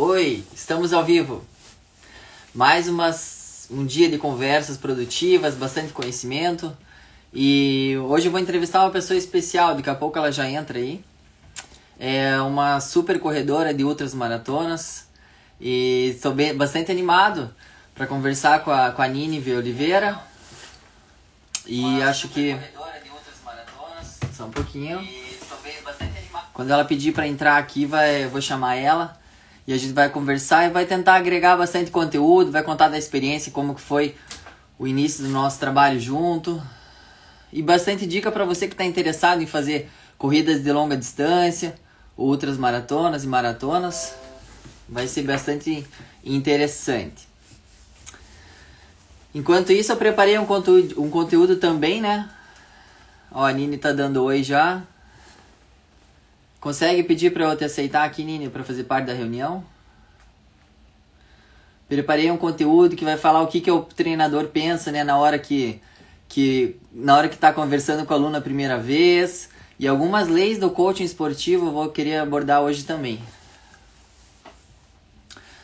Oi, estamos ao vivo. Mais umas, um dia de conversas produtivas, bastante conhecimento. E hoje eu vou entrevistar uma pessoa especial, daqui a pouco ela já entra aí. É uma super corredora de outras maratonas. E estou bem, bastante animado para conversar com a, com a Nini Oliveira. E uma acho que. Só um pouquinho. Quando ela pedir para entrar aqui, vai, eu vou chamar ela. E a gente vai conversar e vai tentar agregar bastante conteúdo, vai contar da experiência, como que foi o início do nosso trabalho junto. E bastante dica para você que está interessado em fazer corridas de longa distância, outras maratonas e maratonas. Vai ser bastante interessante. Enquanto isso, eu preparei um conteúdo, um conteúdo também, né? Ó, a Nini tá dando oi já. Consegue pedir para eu te aceitar aqui, Nini, para fazer parte da reunião? Preparei um conteúdo que vai falar o que, que o treinador pensa, né, na hora que, que na hora que está conversando com o aluno a primeira vez. E algumas leis do coaching esportivo eu vou querer abordar hoje também.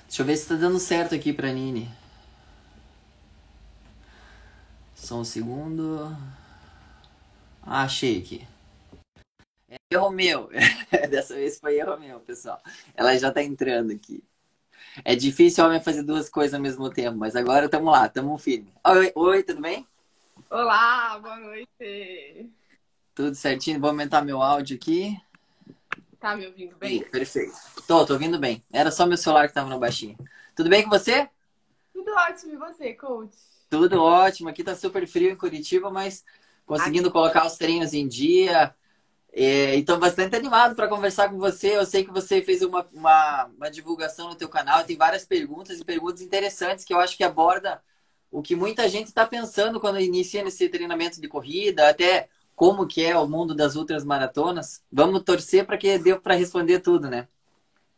Deixa eu ver se está dando certo aqui para Nini. Só um segundo. Ah, achei aqui. É erro meu. Dessa vez foi erro meu, pessoal. Ela já tá entrando aqui. É difícil homem fazer duas coisas ao mesmo tempo, mas agora estamos lá, estamos firme. Oi, oi, tudo bem? Olá, boa noite. Tudo certinho? Vou aumentar meu áudio aqui. Tá me ouvindo bem? Sim, perfeito. Tô, tô ouvindo bem. Era só meu celular que tava no baixinho. Tudo bem com você? Tudo ótimo. E você, coach? Tudo ótimo. Aqui tá super frio em Curitiba, mas conseguindo Aqui. colocar os treinos em dia, é, então, bastante animado para conversar com você. Eu sei que você fez uma, uma, uma, divulgação no teu canal, tem várias perguntas e perguntas interessantes que eu acho que aborda o que muita gente está pensando quando inicia nesse treinamento de corrida, até como que é o mundo das outras maratonas. Vamos torcer para que dê para responder tudo, né?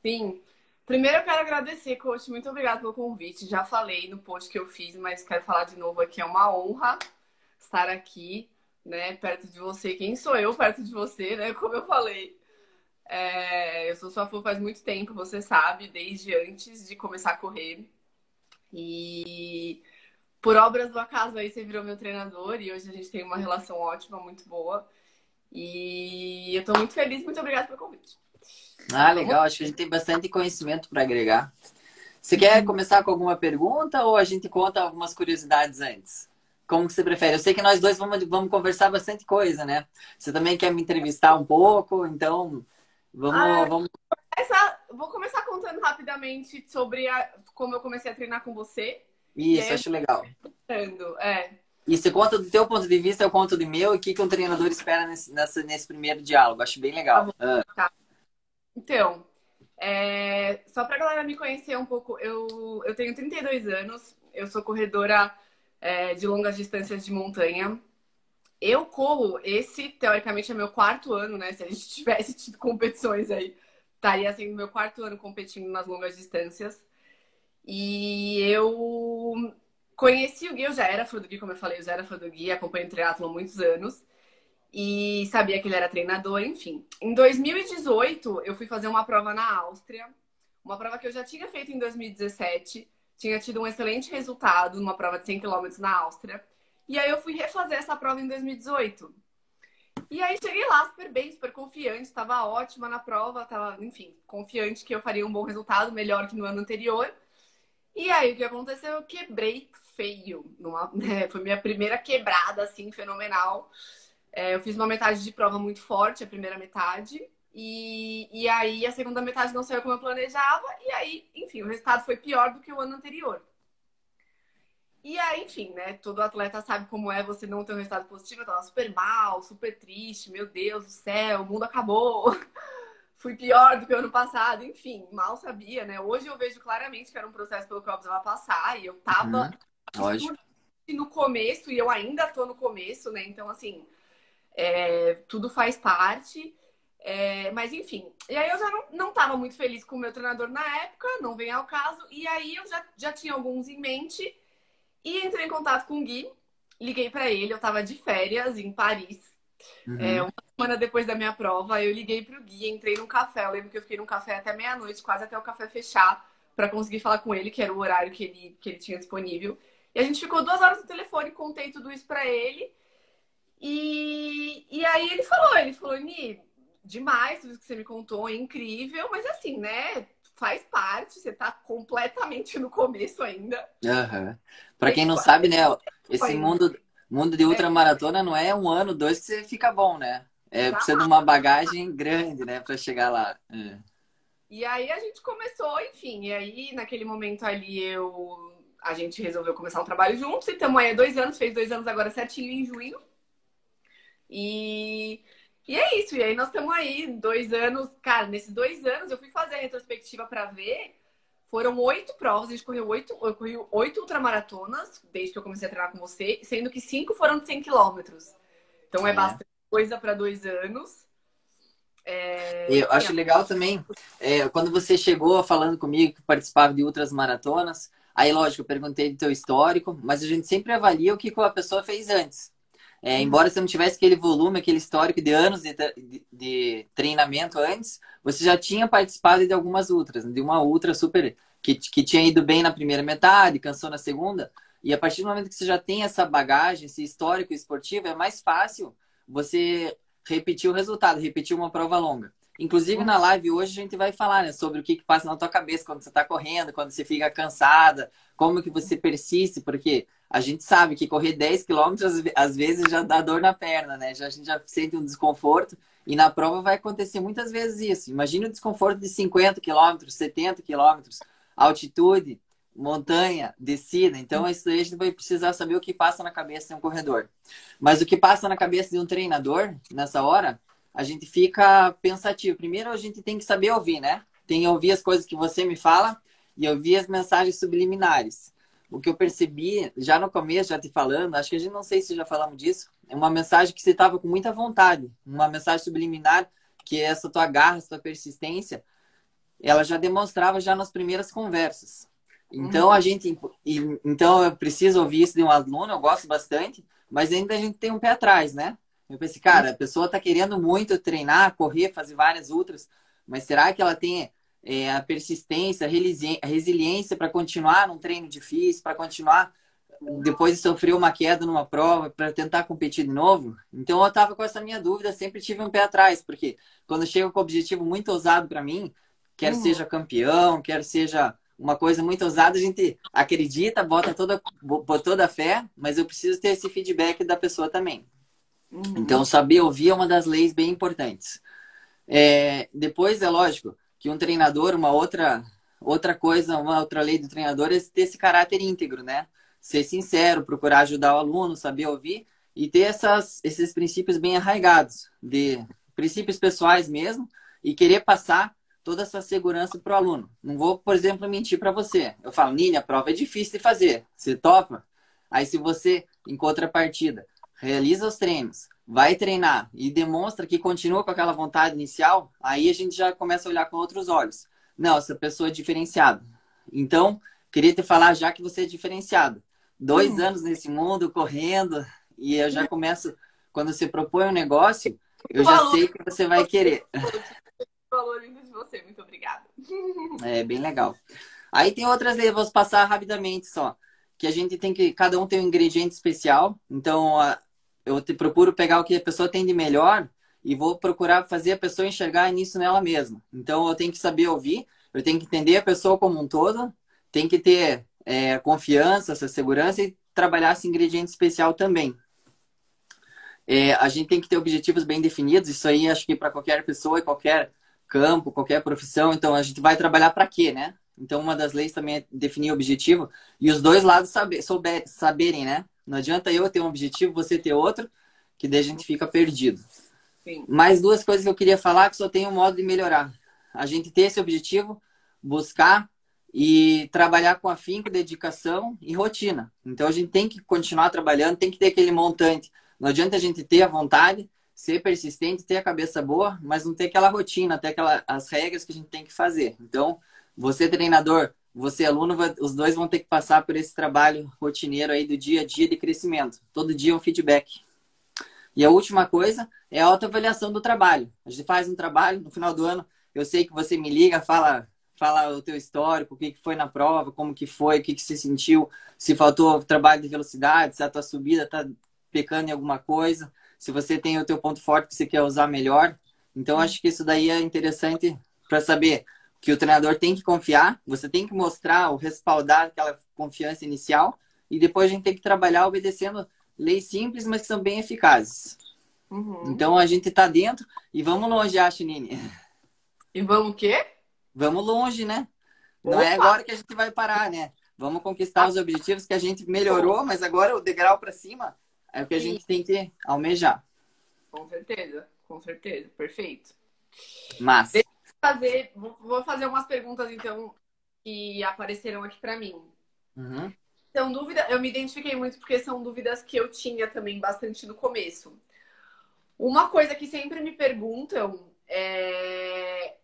Sim. Primeiro eu quero agradecer, coach. Muito obrigada pelo convite. Já falei no post que eu fiz, mas quero falar de novo aqui. É uma honra estar aqui né, perto de você. Quem sou eu perto de você, né? Como eu falei. É, eu sou sua fã faz muito tempo, você sabe, desde antes de começar a correr. E por obras do acaso aí você virou meu treinador e hoje a gente tem uma relação ótima, muito boa. E eu tô muito feliz, muito obrigada pelo convite. Ah, legal, acho que a gente tem bastante conhecimento para agregar. Você quer começar com alguma pergunta ou a gente conta algumas curiosidades antes? Como que você prefere? Eu sei que nós dois vamos, vamos conversar bastante coisa, né? Você também quer me entrevistar um pouco, então vamos. Ah, vamos... Começar, vou começar contando rapidamente sobre a, como eu comecei a treinar com você. Isso, acho legal. É. E você conta do teu ponto de vista, eu conto do meu, e o que, que um treinador espera nesse, nessa, nesse primeiro diálogo. Acho bem legal. Ah. Tá. Então, é, só para a galera me conhecer um pouco, eu, eu tenho 32 anos, eu sou corredora é, de longas distâncias de montanha. Eu corro, esse teoricamente é meu quarto ano, né? Se a gente tivesse tido competições aí, estaria sendo meu quarto ano competindo nas longas distâncias. E eu conheci o Gui, eu já era fã do Gui, como eu falei, eu já era fã do Gui, acompanho o triatlo há muitos anos. E sabia que ele era treinador, enfim. Em 2018, eu fui fazer uma prova na Áustria. Uma prova que eu já tinha feito em 2017 tinha tido um excelente resultado numa prova de 100 km na Áustria. E aí eu fui refazer essa prova em 2018. E aí cheguei lá super bem, super confiante, estava ótima na prova, estava, enfim, confiante que eu faria um bom resultado, melhor que no ano anterior. E aí o que aconteceu? Eu quebrei feio. Numa, né, foi minha primeira quebrada, assim, fenomenal. É, eu fiz uma metade de prova muito forte, a primeira metade. E, e aí a segunda metade não saiu como eu planejava, e aí, enfim, o resultado foi pior do que o ano anterior. E aí, enfim, né? Todo atleta sabe como é você não ter um resultado positivo. Eu tava super mal, super triste, meu Deus do céu, o mundo acabou. Fui pior do que o ano passado, enfim, mal sabia, né? Hoje eu vejo claramente que era um processo pelo que eu precisava passar, e eu tava uhum. no começo, e eu ainda tô no começo, né? Então, assim, é, tudo faz parte. É, mas enfim, e aí eu já não, não tava muito feliz com o meu treinador na época, não vem ao caso, e aí eu já, já tinha alguns em mente e entrei em contato com o Gui, liguei para ele, eu tava de férias em Paris, Uhum. É, uma semana depois da minha prova, eu liguei pro Gui, entrei num café. Eu lembro que eu fiquei num café até meia-noite, quase até o café fechar, para conseguir falar com ele, que era o horário que ele, que ele tinha disponível. E a gente ficou duas horas no telefone, contei tudo isso para ele. E, e aí ele falou, ele falou, Ni, demais tudo que você me contou, é incrível, mas assim, né? Faz parte, você tá completamente no começo ainda. Uhum. Para quem não sabe, né, esse mundo, mundo de é. ultramaratona não é um ano, dois que você fica bom, né? É, precisa de uma bagagem grande, né, para chegar lá. É. E aí a gente começou, enfim, e aí naquele momento ali eu a gente resolveu começar um trabalho juntos e estamos aí há dois anos, fez dois anos agora certinho em junho. E, e é isso, e aí nós estamos aí, dois anos, cara, nesses dois anos eu fui fazer a retrospectiva para ver. Foram oito provas, a gente correu oito, eu corri oito ultramaratonas, desde que eu comecei a treinar com você, sendo que cinco foram de 100 quilômetros. Então é, é bastante coisa para dois anos. É... Eu acho legal também, é, quando você chegou falando comigo que participava de outras maratonas, aí lógico, eu perguntei do teu histórico, mas a gente sempre avalia o que a pessoa fez antes. É, embora você não tivesse aquele volume, aquele histórico de anos de, de, de, treinamento antes, você já tinha participado de algumas ultras, de uma ultra super que, que tinha ido bem na primeira metade, cansou na segunda. E a partir do momento que você já tem essa bagagem, esse histórico esportivo, é mais fácil você repetir o resultado, repetir uma prova longa. Inclusive na live hoje a gente vai falar né, sobre o que, que passa na tua cabeça quando você está correndo, quando você fica cansada, como que você persiste, porque a gente sabe que correr 10 quilômetros às vezes já dá dor na perna, né? Já, a gente já sente um desconforto e na prova vai acontecer muitas vezes isso. Imagina o desconforto de 50 quilômetros, 70 quilômetros, altitude, montanha, descida. Então, isso aí a gente vai precisar saber o que passa na cabeça de um corredor. Mas o que passa na cabeça de um treinador nessa hora, a gente fica pensativo. Primeiro, a gente tem que saber ouvir, né? Tem que ouvir as coisas que você me fala e ouvir as mensagens subliminares. O que eu percebi já no começo, já te falando, acho que a gente não sei se já falamos disso, é uma mensagem que você estava com muita vontade, uma mensagem subliminar que é essa tua garra, essa tua persistência, ela já demonstrava já nas primeiras conversas. Então uhum. a gente, então eu preciso ouvir isso de um aluno, eu gosto bastante, mas ainda a gente tem um pé atrás, né? Eu pensei, cara, a pessoa está querendo muito treinar, correr, fazer várias outras, mas será que ela tem é, a persistência, a resiliência para continuar num treino difícil, para continuar depois de sofrer uma queda numa prova, para tentar competir de novo? Então eu estava com essa minha dúvida, sempre tive um pé atrás, porque quando chega com um objetivo muito ousado para mim, quer uhum. seja campeão, quer seja uma coisa muito ousada, a gente acredita, bota toda, bota toda a fé, mas eu preciso ter esse feedback da pessoa também. Uhum. Então, saber ouvir é uma das leis bem importantes. É, depois, é lógico que um treinador, uma outra, outra coisa, uma outra lei do treinador é ter esse caráter íntegro, né? Ser sincero, procurar ajudar o aluno, saber ouvir e ter essas, esses princípios bem arraigados, de princípios pessoais mesmo, e querer passar toda essa segurança para o aluno. Não vou, por exemplo, mentir para você. Eu falo, Nini, a prova é difícil de fazer. Você topa? Aí, se você, em contrapartida, realiza os treinos, vai treinar e demonstra que continua com aquela vontade inicial, aí a gente já começa a olhar com outros olhos. Não, essa pessoa é diferenciada. Então, queria te falar já que você é diferenciado. Dois hum. anos nesse mundo, correndo, e eu já começo, quando você propõe um negócio, eu já sei que você vai querer. valor lindo de você. Muito obrigada. É, bem legal. Aí tem outras leis, vou passar rapidamente só. Que a gente tem que. Cada um tem um ingrediente especial. Então, eu te procuro pegar o que a pessoa tem de melhor e vou procurar fazer a pessoa enxergar nisso nela mesma. Então, eu tenho que saber ouvir, eu tenho que entender a pessoa como um todo, tem que ter é, confiança, essa segurança e trabalhar esse ingrediente especial também. É, a gente tem que ter objetivos bem definidos, isso aí acho que para qualquer pessoa qualquer campo, qualquer profissão. Então, a gente vai trabalhar para quê, né? Então, uma das leis também é definir objetivo e os dois lados saber, souber, saberem, né? Não adianta eu ter um objetivo, você ter outro, que daí a gente fica perdido. Sim. Mais duas coisas que eu queria falar que só tem um modo de melhorar. A gente ter esse objetivo, buscar e trabalhar com afinco, dedicação e rotina. Então, a gente tem que continuar trabalhando, tem que ter aquele montante. Não adianta a gente ter a vontade, ser persistente, ter a cabeça boa, mas não ter aquela rotina, ter aquela, as regras que a gente tem que fazer. Então, você treinador, você aluno, os dois vão ter que passar por esse trabalho rotineiro aí do dia a dia de crescimento. Todo dia um feedback. E a última coisa é a autoavaliação do trabalho. A gente faz um trabalho no final do ano, eu sei que você me liga, fala, fala o teu histórico, o que foi na prova, como que foi, o que, que você sentiu, se faltou trabalho de velocidade, se a tua subida está pecando em alguma coisa, se você tem o teu ponto forte que você quer usar melhor. Então, acho que isso daí é interessante para saber que o treinador tem que confiar, você tem que mostrar o respaldar aquela confiança inicial e depois a gente tem que trabalhar obedecendo leis simples, mas que são bem eficazes. Uhum. Então a gente está dentro e vamos longe, acho, Nini. E vamos o quê? Vamos longe, né? Opa. Não é agora que a gente vai parar, né? Vamos conquistar os objetivos que a gente melhorou, mas agora o degrau para cima é o que a gente tem que almejar. Com certeza, com certeza. Perfeito. Mas. Fazer, vou fazer umas perguntas, então, que apareceram aqui para mim. Uhum. São dúvidas, eu me identifiquei muito porque são dúvidas que eu tinha também bastante no começo. Uma coisa que sempre me perguntam é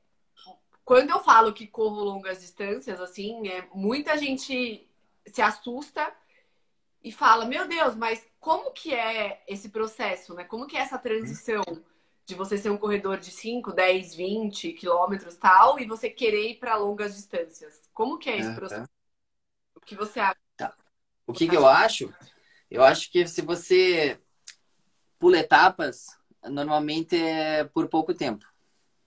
quando eu falo que corro longas distâncias, assim, é, muita gente se assusta e fala, meu Deus, mas como que é esse processo, né? Como que é essa transição de você ser um corredor de 5, 10, 20 quilômetros tal e você querer ir para longas distâncias? Como que é esse processo? O que você acha? O que, que eu acho? Eu acho que se você pula etapas, normalmente é por pouco tempo.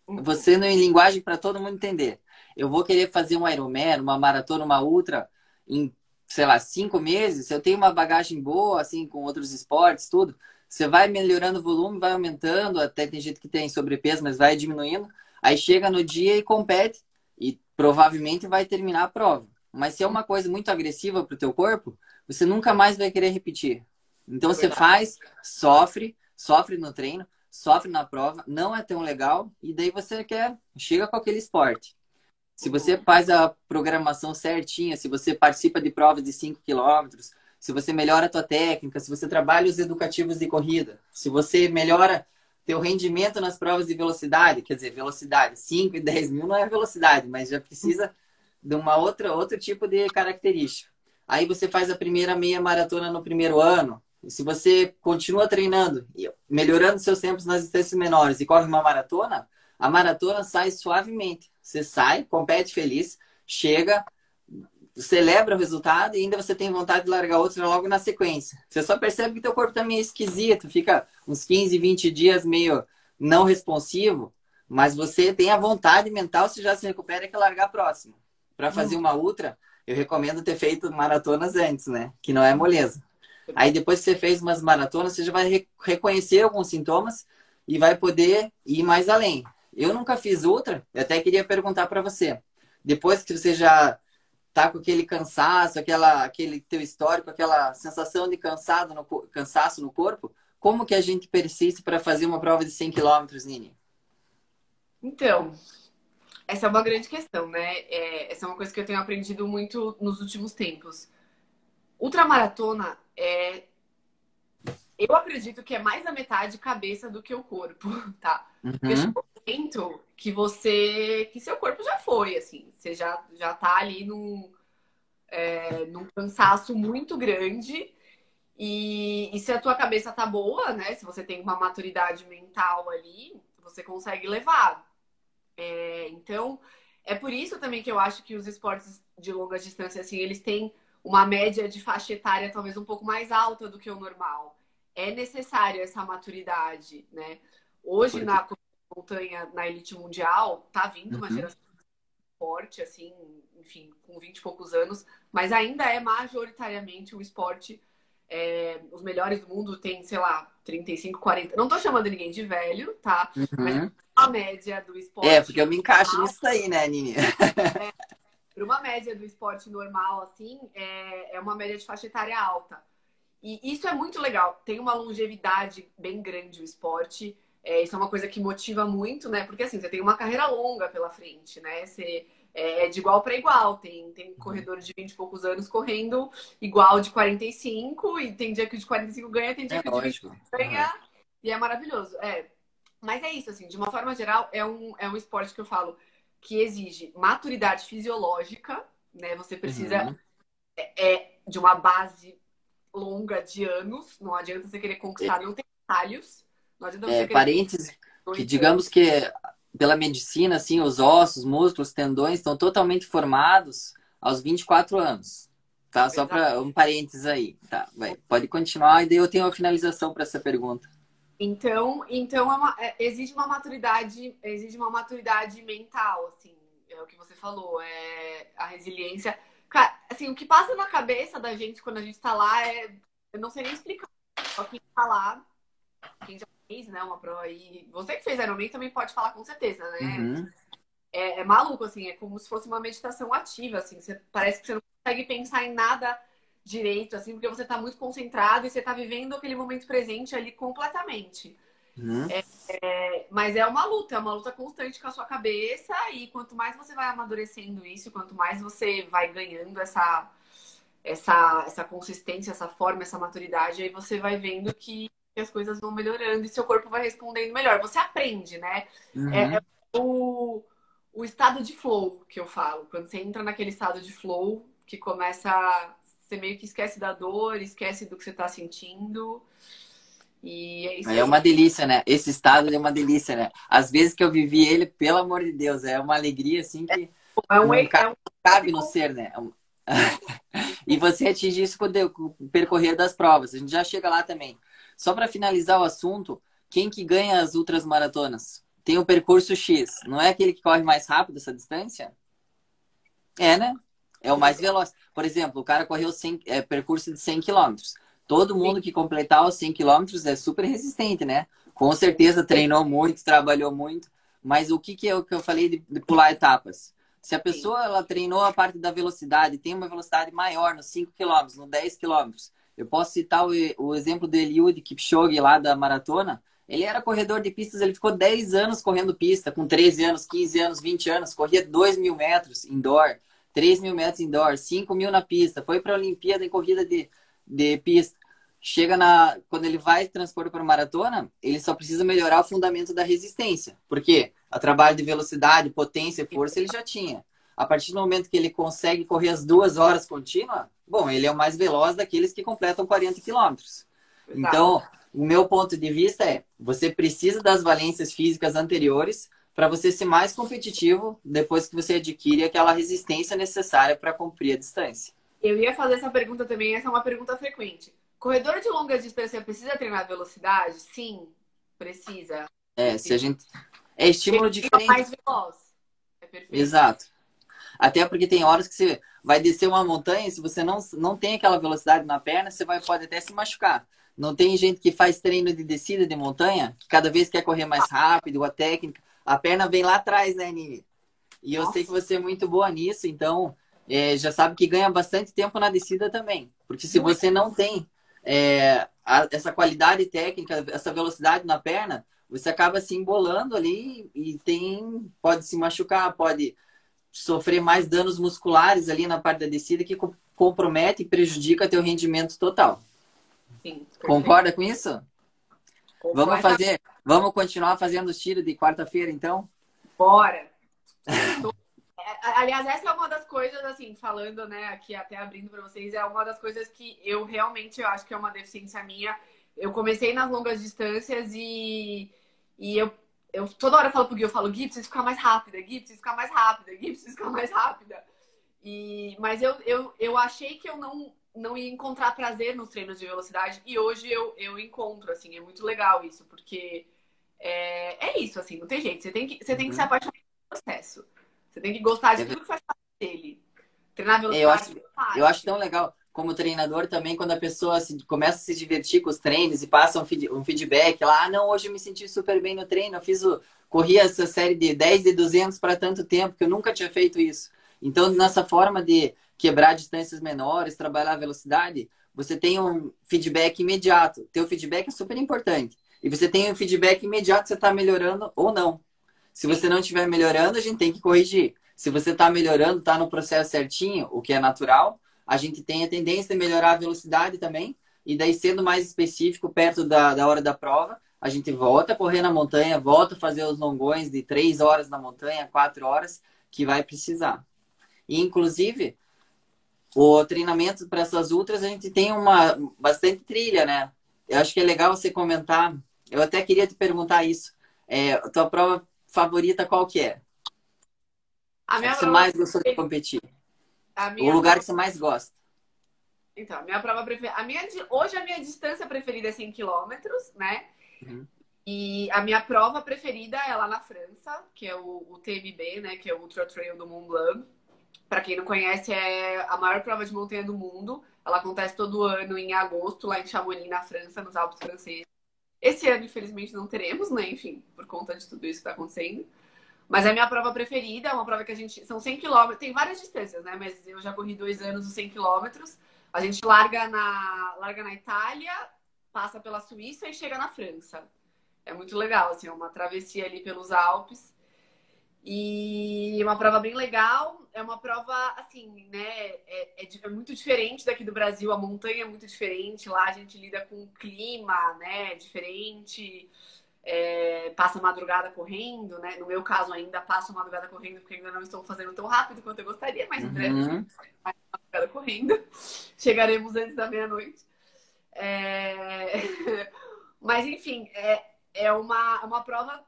Uhum. Você não em linguagem para todo mundo entender. Eu vou querer fazer um Ironman, uma maratona, uma ultra em, sei lá, cinco meses. Eu tenho uma bagagem boa, assim, com outros esportes, tudo. Você vai melhorando o volume, vai aumentando. Até tem gente que tem sobrepeso, mas vai diminuindo. Aí chega no dia e compete. E provavelmente vai terminar a prova. Mas se é uma coisa muito agressiva para o teu corpo, você nunca mais vai querer repetir. Então você faz, sofre, sofre no treino, sofre na prova, não é tão legal, e daí você quer, chega com aquele esporte. Se você faz a programação certinha, se você participa de provas de 5 km, se você melhora a tua técnica, se você trabalha os educativos de corrida, se você melhora teu rendimento nas provas de velocidade, quer dizer, velocidade, 5 e 10 mil não é velocidade, mas já precisa de uma outra outro tipo de característica. Aí você faz a primeira meia maratona no primeiro ano. E se você continua treinando, melhorando seus tempos nas distâncias menores e corre uma maratona, a maratona sai suavemente. Você sai, compete feliz, chega, celebra o resultado e ainda você tem vontade de largar outra logo na sequência. Você só percebe que teu corpo tá meio esquisito, fica uns 15, 20 dias meio não responsivo, mas você tem a vontade mental, se já se recupera, que largar próximo para fazer uma ultra, eu recomendo ter feito maratonas antes, né? Que não é moleza. Aí depois que você fez umas maratonas, você já vai re reconhecer alguns sintomas e vai poder ir mais além. Eu nunca fiz ultra, eu até queria perguntar para você. Depois que você já tá com aquele cansaço, aquela, aquele teu histórico, aquela sensação de cansado no, cansaço no corpo, como que a gente persiste para fazer uma prova de 100 km, Nini? Então, essa é uma grande questão, né? É, essa é uma coisa que eu tenho aprendido muito nos últimos tempos. Ultramaratona é. Eu acredito que é mais a metade cabeça do que o corpo, tá? Uhum. Momento que você. que seu corpo já foi, assim. Você já, já tá ali num, é, num cansaço muito grande. E, e se a tua cabeça tá boa, né? Se você tem uma maturidade mental ali, você consegue levar. É, então, é por isso também que eu acho que os esportes de longa distância, assim, eles têm uma média de faixa etária talvez um pouco mais alta do que o normal. É necessário essa maturidade, né? Hoje, na montanha, na elite mundial, tá vindo uhum. uma geração forte, assim, enfim, com 20 e poucos anos, mas ainda é majoritariamente um esporte é, os melhores do mundo têm, sei lá, 35, 40. Não tô chamando ninguém de velho, tá? Uhum. Mas a média do esporte. É, porque eu me encaixo normal, nisso aí, né, Nini? é, para uma média do esporte normal, assim, é, é uma média de faixa etária alta. E isso é muito legal. Tem uma longevidade bem grande o esporte. É, isso é uma coisa que motiva muito, né? Porque assim, você tem uma carreira longa pela frente, né? Você é, é de igual para igual. Tem, tem uhum. corredores de 20 e poucos anos correndo igual de 45, e tem dia que o de 45 ganha, tem dia é que o de 20 ganha, uhum. e é maravilhoso. É. Mas é isso, assim, de uma forma geral, é um, é um esporte que eu falo que exige maturidade fisiológica, né? Você precisa uhum. é, é, de uma base longa de anos, não adianta você querer conquistar, não tem talhos. É, parênteses, que digamos que pela medicina, assim, os ossos, músculos, tendões estão totalmente formados aos 24 anos. Tá? Só para um parênteses aí. Tá, vai. Pode continuar e daí eu tenho uma finalização para essa pergunta. Então, então é uma, é, exige uma maturidade, exige uma maturidade mental, assim, é o que você falou, é a resiliência. Cara, assim, o que passa na cabeça da gente quando a gente tá lá é, eu não sei nem explicar. Só quem tá lá, quem já fez, né, uma prova aí, você que fez Ironman também pode falar com certeza, né? Uhum. É, é, maluco, assim, é como se fosse uma meditação ativa, assim, você, parece que você não consegue pensar em nada direito, assim, porque você está muito concentrado e você está vivendo aquele momento presente ali completamente. Uhum. É, é, mas é uma luta, é uma luta constante com a sua cabeça e quanto mais você vai amadurecendo isso, quanto mais você vai ganhando essa, essa, essa consistência, essa forma, essa maturidade, aí você vai vendo que as coisas vão melhorando e seu corpo vai respondendo melhor. Você aprende, né? Uhum. É, é o, o estado de flow que eu falo. Quando você entra naquele estado de flow que começa você meio que esquece da dor, esquece do que você está sentindo. E é isso. É uma delícia, né? Esse estado é uma delícia, né? Às vezes que eu vivi ele, pelo amor de Deus, é uma alegria assim que é um, não cabe, cabe no ser, né? e você atinge isso com o percorrer das provas. A gente já chega lá também. Só para finalizar o assunto, quem que ganha as ultras maratonas? Tem o percurso X. Não é aquele que corre mais rápido essa distância? É, né? É o mais veloz. Por exemplo, o cara correu 100, é, percurso de 100 km. Todo mundo que completar os 100 km é super resistente, né? Com certeza treinou muito, trabalhou muito. Mas o que, que é o que eu falei de, de pular etapas? Se a pessoa ela treinou a parte da velocidade, tem uma velocidade maior nos 5 km, no 10 km. Eu posso citar o, o exemplo do Eliud Kipchoge lá da maratona. Ele era corredor de pistas, ele ficou 10 anos correndo pista, com 13 anos, 15 anos, 20 anos, corria 2 mil metros indoor. 3 mil metros indoor, 5 mil na pista, foi para a Olimpíada em corrida de, de pista. Chega na. Quando ele vai transpor para maratona, ele só precisa melhorar o fundamento da resistência. Por quê? A trabalho de velocidade, potência força ele já tinha. A partir do momento que ele consegue correr as duas horas contínuas, bom, ele é o mais veloz daqueles que completam 40 quilômetros. Então, o meu ponto de vista é: você precisa das valências físicas anteriores para você ser mais competitivo depois que você adquire aquela resistência necessária para cumprir a distância. Eu ia fazer essa pergunta também, essa é uma pergunta frequente. Corredor de longa distância precisa treinar velocidade? Sim, precisa. É, se a gente. É estímulo diferente. mais veloz. É perfeito. Exato. Até porque tem horas que você vai descer uma montanha, se você não, não tem aquela velocidade na perna, você vai, pode até se machucar. Não tem gente que faz treino de descida de montanha, que cada vez quer correr mais rápido, a técnica. A perna vem lá atrás, né, Nini? E eu Nossa. sei que você é muito boa nisso, então é, já sabe que ganha bastante tempo na descida também. Porque se você não tem é, a, essa qualidade técnica, essa velocidade na perna, você acaba se embolando ali e tem pode se machucar, pode sofrer mais danos musculares ali na parte da descida que compromete e prejudica teu rendimento total. Sim, Concorda com isso? Vamos fazer, vamos continuar fazendo os tiros de quarta-feira, então? Bora! Aliás, essa é uma das coisas, assim, falando, né, aqui até abrindo para vocês, é uma das coisas que eu realmente eu acho que é uma deficiência minha. Eu comecei nas longas distâncias e, e eu, eu toda hora falo pro Gui, eu falo, Gui, precisa ficar mais rápida, Gui, precisa ficar mais rápida, Gui, precisa ficar mais rápida. E, mas eu, eu, eu achei que eu não não ia encontrar prazer nos treinos de velocidade e hoje eu, eu encontro, assim, é muito legal isso, porque é, é isso, assim, não tem jeito. Você tem que, você tem que uhum. se apaixonar pelo processo. Você tem que gostar de é tudo que faz parte dele. Treinar velocidade. Eu acho, eu acho tão legal como treinador também, quando a pessoa se, começa a se divertir com os treinos e passa um, feed, um feedback lá, ah, não, hoje eu me senti super bem no treino, eu fiz o, corri essa série de 10 e 200 para tanto tempo que eu nunca tinha feito isso. Então, nessa forma de quebrar distâncias menores, trabalhar a velocidade, você tem um feedback imediato. Teu feedback é super importante. E você tem um feedback imediato se está melhorando ou não. Se você não estiver melhorando, a gente tem que corrigir. Se você está melhorando, está no processo certinho, o que é natural, a gente tem a tendência de melhorar a velocidade também. E daí, sendo mais específico, perto da, da hora da prova, a gente volta a correr na montanha, volta a fazer os longões de três horas na montanha, quatro horas, que vai precisar. E, inclusive, o treinamento para essas ultras, a gente tem uma bastante trilha, né? eu acho que é legal você comentar. Eu até queria te perguntar isso. É, a tua prova favorita qual que é? A minha que você mais gostou de competir? O lugar prova- que você mais gosta? Então, a minha prova preferida. A minha, hoje a minha distância preferida é 100 km, né? Uhum. E a minha prova preferida é lá na França, que é o, o TMB, né? Que é o Ultra Trail do Mont Blanc. Pra quem não conhece, é a maior prova de montanha do mundo. Ela acontece todo ano em agosto, lá em Chamonix, na França, nos Alpes franceses. Esse ano, infelizmente, não teremos, né? Enfim, por conta de tudo isso que tá acontecendo. Mas é a minha prova preferida, é uma prova que a gente. São 100 quilômetros, tem várias distâncias, né? Mas eu já corri dois anos os 100 quilômetros. A gente larga na, larga na Itália, passa pela Suíça e chega na França. É muito legal, assim, é uma travessia ali pelos Alpes. E uma prova bem legal. É uma prova, assim, né? É, é é muito diferente daqui do Brasil. A montanha é muito diferente. Lá a gente lida com um clima, né? Diferente. É, passa a madrugada correndo, né? No meu caso, ainda passo a madrugada correndo, porque ainda não estou fazendo tão rápido quanto eu gostaria, mas em breve Uhum. madrugada correndo. Chegaremos antes da meia-noite. É, Mas, enfim, é, é uma, é uma prova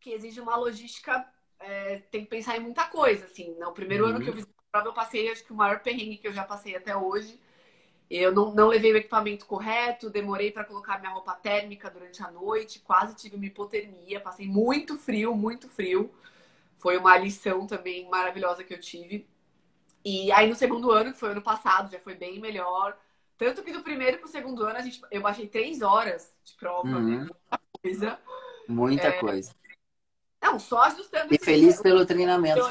que exige uma logística. é, tem que pensar em muita coisa, assim. No primeiro Uhum. ano que eu fiz a prova, eu passei, acho que o maior perrengue que eu já passei até hoje. Eu não, não levei o equipamento correto, demorei para colocar minha roupa térmica durante a noite, quase tive uma hipotermia, passei muito frio, muito frio. Foi uma lição também maravilhosa que eu tive. E aí no segundo ano, que foi ano passado, já foi bem melhor. Tanto que do primeiro pro segundo ano, a gente, eu baixei três horas de prova, Uhum. muita coisa. Muita É, coisa. Não, só ajustando E feliz pelo treinamento.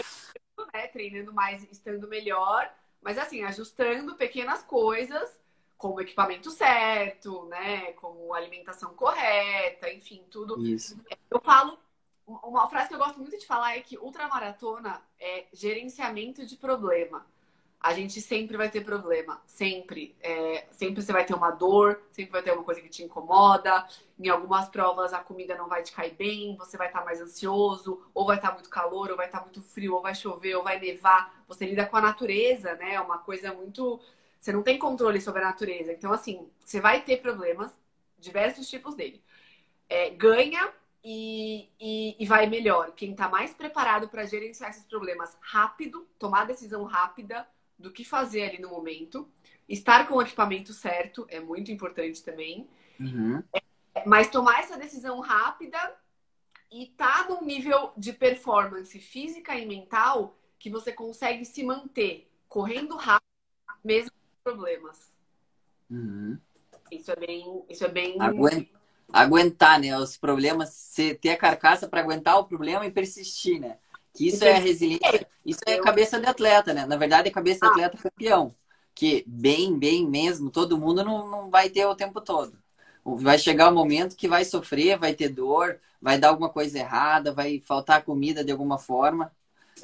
né, treinando mais, estando melhor, mas assim, ajustando pequenas coisas, como o equipamento certo, né, como a alimentação correta, enfim, tudo. Isso. Eu falo, uma frase que eu gosto muito de falar é que ultramaratona é gerenciamento de problema. A gente sempre vai ter problema, sempre. É, sempre você vai ter uma dor, sempre vai ter alguma coisa que te incomoda. Em algumas provas a comida não vai te cair bem, você vai estar mais ansioso, ou vai estar muito calor, ou vai estar muito frio, ou vai chover, ou vai nevar. Você lida com a natureza, né? É uma coisa muito. Você não tem controle sobre a natureza. Então, assim, você vai ter problemas, diversos tipos dele. É, ganha e, e, e vai melhor. Quem está mais preparado para gerenciar esses problemas rápido, tomar decisão rápida do que fazer ali no momento. Estar com o equipamento certo é muito importante também. Uhum. Mas tomar essa decisão rápida e tá num nível de performance física e mental que você consegue se manter correndo rápido, mesmo com problemas. Uhum. Isso é bem. Isso é bem. Aguen- Aguentar, né? Os problemas, você ter a carcaça para aguentar o problema e persistir, né? Que isso é resiliência, isso é cabeça de atleta, né? Na verdade, é cabeça de Ah. atleta campeão. Que bem, bem mesmo, todo mundo não, não vai ter o tempo todo. Vai chegar o momento que vai sofrer, vai ter dor, vai dar alguma coisa errada, vai faltar comida de alguma forma.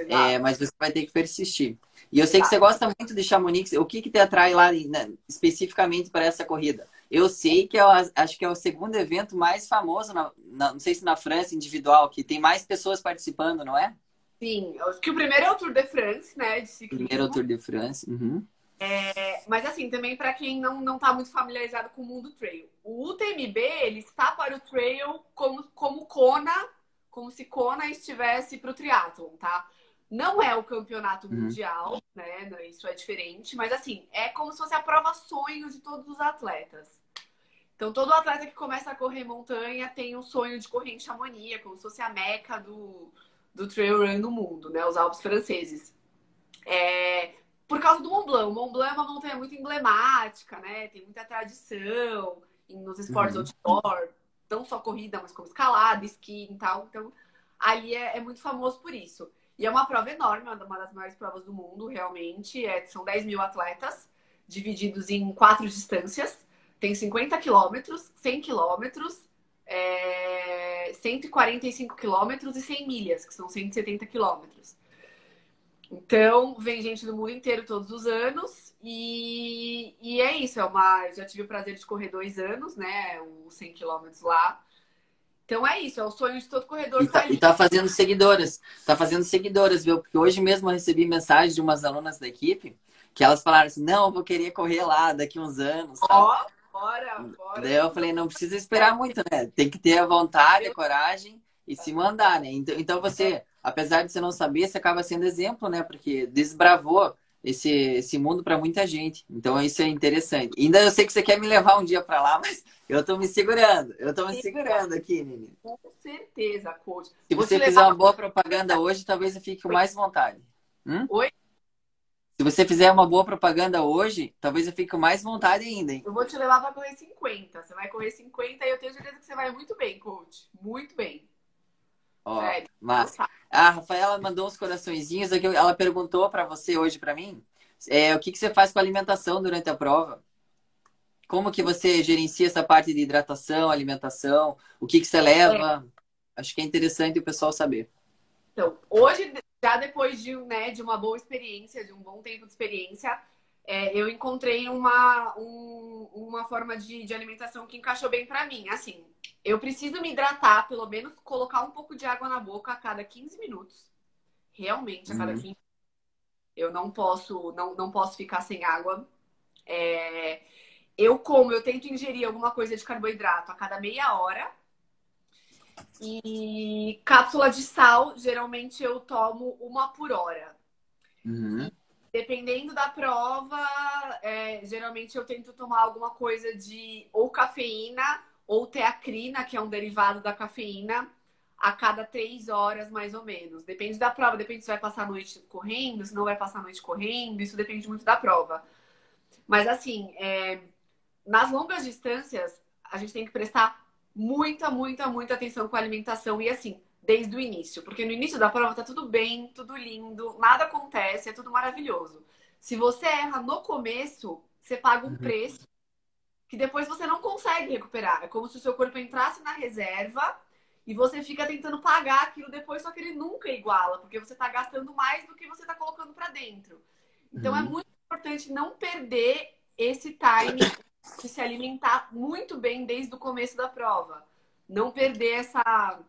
É, mas você vai ter que persistir. E eu sei que você gosta muito de Chamonix. O que, que te atrai lá né, especificamente para essa corrida? Eu sei que é, o- acho que é o segundo evento mais famoso, na, na- não sei se na França, individual, que tem mais pessoas participando, não é? Sim, acho que o primeiro é o Tour de France, né? De ciclismo. Primeiro é o Tour de France. Uhum. É, mas assim, também para quem não, não tá muito familiarizado com o mundo trail. O UTMB, ele está para o trail como, como Kona, como se Kona estivesse para o triatlon, tá? Não é o campeonato Uhum. mundial, né? Isso é diferente, mas assim, é como se fosse a prova sonho de todos os atletas. Então, todo atleta que começa a correr montanha tem um sonho de correr em Chamonix, é como se fosse a meca do, do trail run no mundo, né? Os Alpes franceses. É, por causa do Mont Blanc. O Mont Blanc é uma montanha muito emblemática, né? Tem muita tradição nos esportes Uhum. outdoor, não só corrida, mas como escalada, esqui e tal. Então, ali é, é muito famoso por isso. E é uma prova enorme, uma das maiores provas do mundo, realmente. É, são 10 mil atletas, divididos em quatro distâncias. Tem 50 quilômetros, 100 quilômetros, é, 145 quilômetros e 100 milhas, que são 170 quilômetros. Então, vem gente do mundo inteiro todos os anos. E, e é isso. É uma, eu já tive o prazer de correr dois anos, né? Os 100 quilômetros lá. Então é isso. É o sonho de todo corredor. E tá e tá fazendo seguidoras. Tá fazendo seguidoras, viu? Porque hoje mesmo eu recebi mensagem de umas alunas da equipe que elas falaram assim: não, eu vou querer correr lá daqui uns anos. Ó, bora, bora. Daí eu falei, não precisa esperar muito, né? Tem que ter a vontade, a coragem e se mandar, né? Então, então você, apesar de você não saber, você acaba sendo exemplo, né? Porque desbravou esse, esse mundo para muita gente. Então isso é interessante. Ainda eu sei que você quer me levar um dia para lá, mas eu tô me segurando. Eu tô me segurando aqui, Nini. Com certeza, coach. Se Vou você fizer uma boa propaganda hoje, talvez eu fique com mais vontade. Hum? Oi? Se você fizer uma boa propaganda hoje, talvez eu fique com mais vontade ainda, hein? Eu vou te levar para correr 50. Você vai correr 50 e eu tenho certeza que você vai muito bem, coach. Muito bem. Ó, mas a Rafaela mandou uns coraçõezinhos aqui. Ela perguntou para você hoje para mim, é, o que, que você faz com a alimentação durante a prova? Como que você gerencia essa parte de hidratação, alimentação? O que, que você leva? É. Acho que é interessante o pessoal saber. Então, hoje já depois de, né, de uma boa experiência, de um bom tempo de experiência, é, eu encontrei uma, um, uma forma de, de alimentação que encaixou bem para mim. Assim, eu preciso me hidratar, pelo menos colocar um pouco de água na boca a cada 15 minutos. Realmente, a cada uhum. 15 Eu não posso, não, não posso ficar sem água. É, eu como, eu tento ingerir alguma coisa de carboidrato a cada meia hora e cápsula de sal, geralmente eu tomo uma por hora. Uhum. Dependendo da prova, é, geralmente eu tento tomar alguma coisa de ou cafeína ou teacrina, que é um derivado da cafeína, a cada três horas, mais ou menos. Depende da prova, depende se vai passar a noite correndo, se não vai passar a noite correndo, isso depende muito da prova. Mas assim, é, nas longas distâncias, a gente tem que prestar muita, muita, muita atenção com a alimentação e assim, desde o início. Porque no início da prova tá tudo bem, tudo lindo, nada acontece, é tudo maravilhoso. Se você erra no começo, você paga um uhum. preço que depois você não consegue recuperar. É como se o seu corpo entrasse na reserva e você fica tentando pagar aquilo depois, só que ele nunca iguala, porque você está gastando mais do que você está colocando para dentro. Então é uhum. é muito importante não perder esse time de se alimentar muito bem desde o começo da prova. Não perder essa.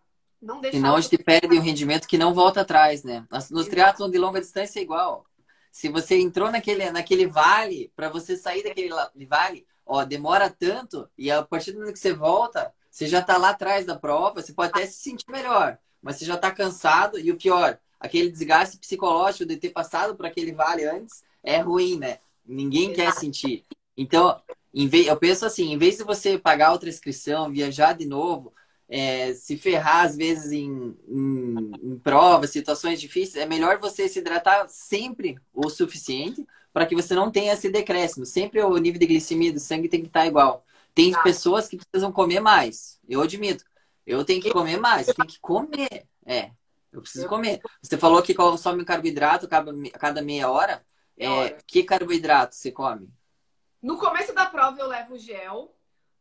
Não deixar. Senão a gente perde um rendimento que não volta atrás, né? Nos triatlons de longa distância é igual. Se você entrou naquele, naquele vale, para você sair daquele vale, ó, demora tanto, e a partir do momento que você volta, você já tá lá atrás da prova, você pode até se sentir melhor, mas você já tá cansado, e o pior, aquele desgaste psicológico de ter passado por aquele vale antes é ruim, né? Ninguém quer sentir. Então, eu penso assim, em vez de você pagar outra inscrição, viajar de novo, é, se ferrar às vezes em, em, em, provas, situações difíceis, é melhor você se hidratar sempre o suficiente para que você não tenha esse decréscimo. Sempre o nível de glicemia do sangue tem que estar igual. Tem ah. pessoas que precisam comer mais. Eu admito. Eu tenho que comer mais. Tem que comer. É. Eu preciso comer. Você falou que consome carboidrato a cada meia hora. É, que carboidrato você come? No começo da prova eu levo gel.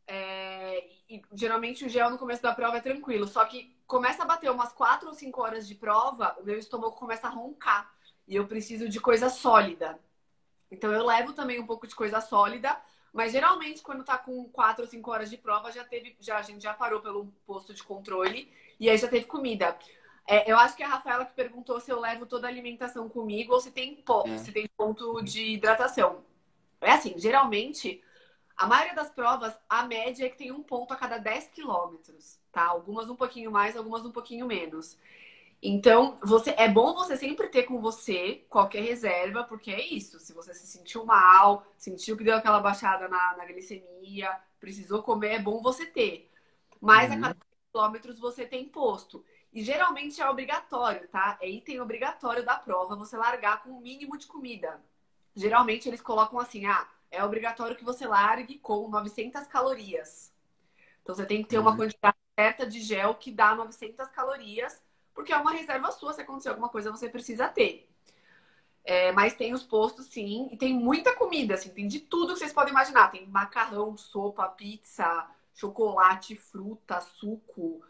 É, e, geralmente o gel no começo da prova é tranquilo. Só que começa a bater umas 4 ou 5 horas de prova, o meu estômago começa a roncar. E eu preciso de coisa sólida. Então eu levo também um pouco de coisa sólida. Mas geralmente, quando tá com 4 ou 5 horas de prova, já teve. Já, a gente já parou pelo posto de controle e aí já teve comida. É, eu acho que é a Rafaela que perguntou se eu levo toda a alimentação comigo ou se tem, po é. se tem ponto de hidratação. É assim, geralmente, a maioria das provas, a média é que tem um ponto a cada 10 quilômetros, tá? Algumas um pouquinho mais, algumas um pouquinho menos. Então, você é bom você sempre ter com você qualquer reserva, porque é isso. Se você se sentiu mal, sentiu que deu aquela baixada na, na glicemia, precisou comer, é bom você ter. Mas uhum. a cada quilômetros você tem posto. E geralmente é obrigatório, tá? É item obrigatório da prova você largar com o mínimo de comida geralmente eles colocam assim: ah, é obrigatório que você largue com 900 calorias. Então você tem que ter uma uhum. quantidade certa de gel que dá 900 calorias, porque é uma reserva sua. Se acontecer alguma coisa, você precisa ter. É, mas tem os postos, sim, e tem muita comida, assim, tem de tudo que vocês podem imaginar. Tem macarrão, sopa, pizza, chocolate, fruta, suco.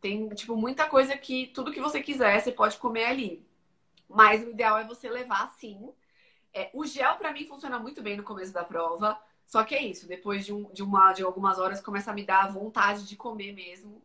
Tem, tipo, muita coisa que tudo que você quiser você pode comer ali. Mas o ideal é você levar, sim, é, o gel, para mim, funciona muito bem no começo da prova. Só que é isso, depois de, um, de, uma, de algumas horas começa a me dar vontade de comer mesmo.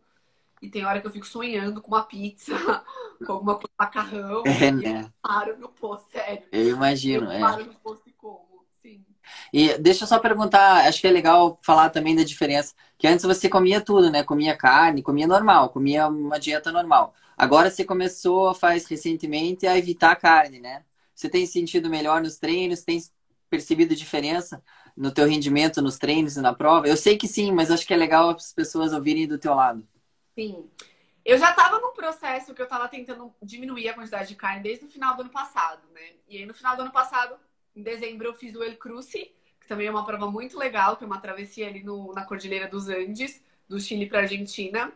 E tem hora que eu fico sonhando com uma pizza, com alguma coisa, macarrão. É, né? Eu paro no posto, sério. Eu imagino, eu é. paro no posto e como, sim. E deixa eu só perguntar, acho que é legal falar também da diferença. Que antes você comia tudo, né? Comia carne, comia normal, comia uma dieta normal. Agora você começou, faz recentemente, a evitar carne, né? Você tem sentido melhor nos treinos? Tem percebido diferença no teu rendimento nos treinos e na prova? Eu sei que sim, mas acho que é legal as pessoas ouvirem do teu lado. Sim. Eu já estava num processo que eu estava tentando diminuir a quantidade de carne desde o final do ano passado, né? E aí no final do ano passado, em dezembro, eu fiz o El Cruce, que também é uma prova muito legal, que é uma travessia ali no, na Cordilheira dos Andes, do Chile para Argentina.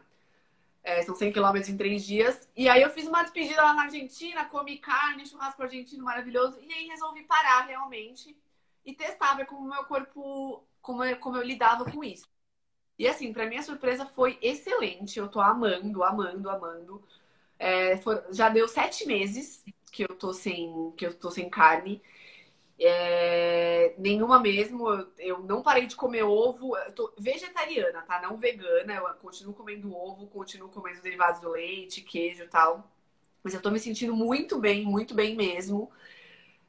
É, são 100 quilômetros em três dias. E aí eu fiz uma despedida lá na Argentina, comi carne, churrasco argentino maravilhoso. E aí resolvi parar realmente e testar ver como o meu corpo, como eu, como eu lidava com isso. E assim, para minha surpresa foi excelente. Eu tô amando, amando, amando. É, já deu sete meses que eu tô sem, que eu tô sem carne. É, nenhuma mesmo. Eu, eu, não parei de comer ovo. Eu tô vegetariana, tá? Não vegana. Eu continuo comendo ovo, continuo comendo derivados do leite, queijo e tal. Mas eu tô me sentindo muito bem, muito bem mesmo.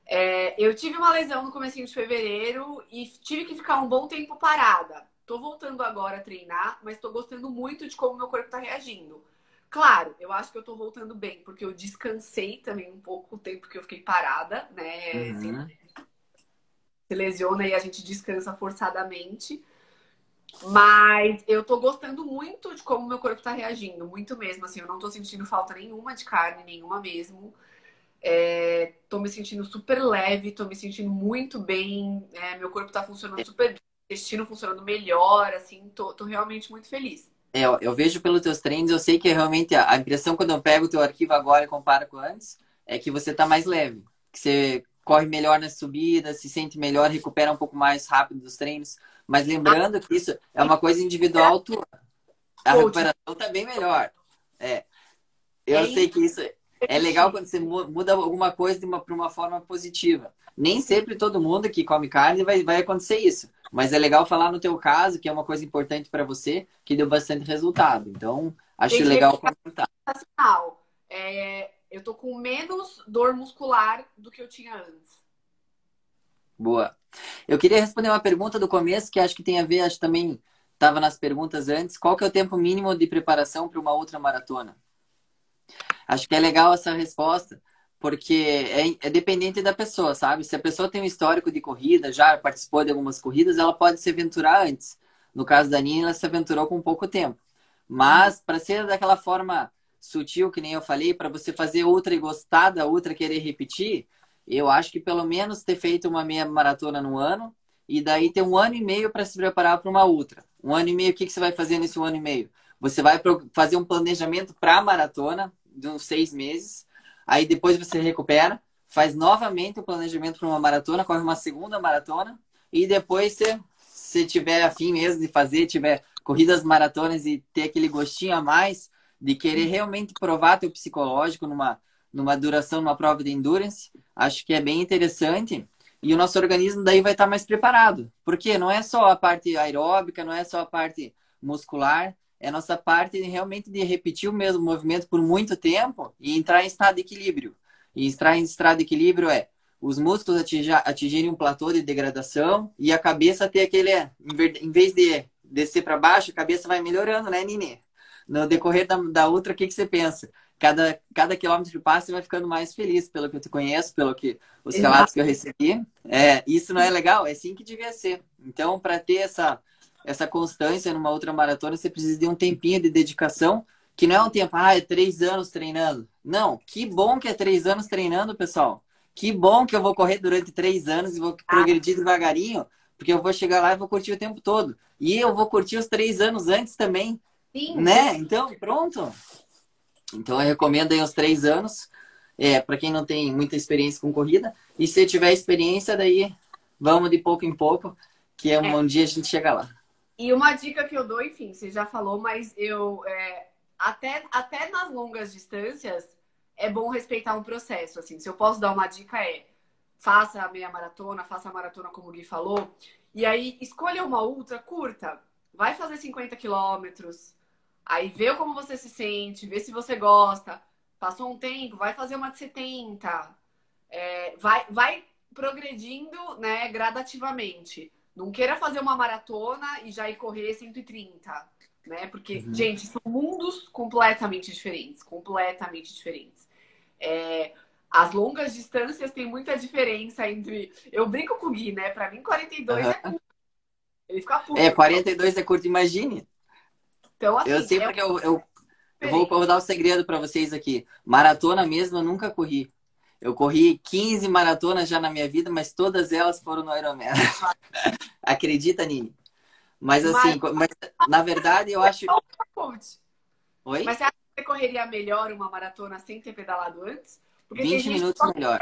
É, eu tive uma lesão no começo de fevereiro e tive que ficar um bom tempo parada. Tô voltando agora a treinar, mas tô gostando muito de como meu corpo tá reagindo. Claro, eu acho que eu tô voltando bem, porque eu descansei também um pouco o tempo que eu fiquei parada, né? Uhum. Assim, se lesiona e a gente descansa forçadamente. Mas eu tô gostando muito de como meu corpo tá reagindo, muito mesmo. Assim, eu não tô sentindo falta nenhuma de carne, nenhuma mesmo. É, tô me sentindo super leve, tô me sentindo muito bem. É, meu corpo tá funcionando super bem, intestino funcionando melhor, assim, tô, tô realmente muito feliz. É, eu vejo pelos teus treinos, eu sei que realmente a impressão quando eu pego o teu arquivo agora e comparo com antes, é que você tá mais leve. Que você corre melhor nas subidas, se sente melhor, recupera um pouco mais rápido dos treinos. Mas lembrando que isso é uma coisa individual tua. A recuperação tá bem melhor. É. Eu sei que isso é legal quando você muda alguma coisa para uma, uma forma positiva. Nem sempre todo mundo que come carne vai, vai acontecer isso. Mas é legal falar no teu caso, que é uma coisa importante para você, que deu bastante resultado. Então, acho Tem legal comentar. É, eu tô com menos dor muscular do que eu tinha antes. Boa. Eu queria responder uma pergunta do começo, que acho que tem a ver, acho que também estava nas perguntas antes. Qual que é o tempo mínimo de preparação para uma outra maratona? Acho que é legal essa resposta, porque é, é, dependente da pessoa, sabe? Se a pessoa tem um histórico de corrida, já participou de algumas corridas, ela pode se aventurar antes. No caso da Nina, ela se aventurou com pouco tempo. Mas, para ser daquela forma sutil, que nem eu falei, para você fazer outra e gostar da outra, querer repetir, eu acho que pelo menos ter feito uma meia maratona no ano e daí ter um ano e meio para se preparar para uma outra. Um ano e meio, o que, que você vai fazer nesse um ano e meio? Você vai fazer um planejamento para a maratona de uns seis meses, aí depois você recupera, faz novamente o planejamento para uma maratona, corre uma segunda maratona e depois você, se tiver afim mesmo de fazer, tiver corridas maratonas e ter aquele gostinho a mais, de querer realmente provar teu psicológico numa, numa duração, numa prova de endurance, acho que é bem interessante. E o nosso organismo daí vai estar mais preparado. Porque não é só a parte aeróbica, não é só a parte muscular, é a nossa parte de, realmente de repetir o mesmo movimento por muito tempo e entrar em estado de equilíbrio. E entrar em estado de equilíbrio é os músculos atingirem um platô de degradação e a cabeça ter aquele, em vez de descer para baixo, a cabeça vai melhorando, né, Nini? No decorrer da, da outra, o que, que você pensa? Cada, cada quilômetro que passa, você vai ficando mais feliz, pelo que eu te conheço, pelo que os Exato. relatos que eu recebi. É, isso não é legal? É assim que devia ser. Então, para ter essa, essa constância numa outra maratona, você precisa de um tempinho de dedicação, que não é um tempo, ah, é três anos treinando. Não, que bom que é três anos treinando, pessoal. Que bom que eu vou correr durante três anos e vou progredir devagarinho, porque eu vou chegar lá e vou curtir o tempo todo. E eu vou curtir os três anos antes também. Sim. Né? Então, pronto. Então, eu recomendo aí uns três anos. É, para quem não tem muita experiência com corrida. E se tiver experiência, daí vamos de pouco em pouco, que é um, é. dia a gente chega lá. E uma dica que eu dou, enfim, você já falou, mas eu é, até, até nas longas distâncias é bom respeitar um processo. Assim, se eu posso dar uma dica é faça a meia maratona, faça a maratona como o Gui falou, e aí escolha uma ultra curta, vai fazer 50 quilômetros, Aí vê como você se sente, vê se você gosta. Passou um tempo, vai fazer uma de 70. É, vai, vai progredindo, né, gradativamente. Não queira fazer uma maratona e já ir correr 130, né? Porque, uhum. gente, são mundos completamente diferentes, completamente diferentes. É, as longas distâncias têm muita diferença entre. Eu brinco com o Gui, né? Pra mim, 42 uhum. é curto. Ele fica puto. É, 42 é curto, imagine. Então, assim, eu sei é porque eu, eu, eu vou, vou dar um segredo para vocês aqui. Maratona mesmo eu nunca corri. Eu corri 15 maratonas já na minha vida, mas todas elas foram no Ironman. Acredita, Nini? Mas assim, mas... mas, na verdade eu acho. Oi? Mas você acha que você correria melhor uma maratona sem ter pedalado antes? Porque 20 minutos melhor.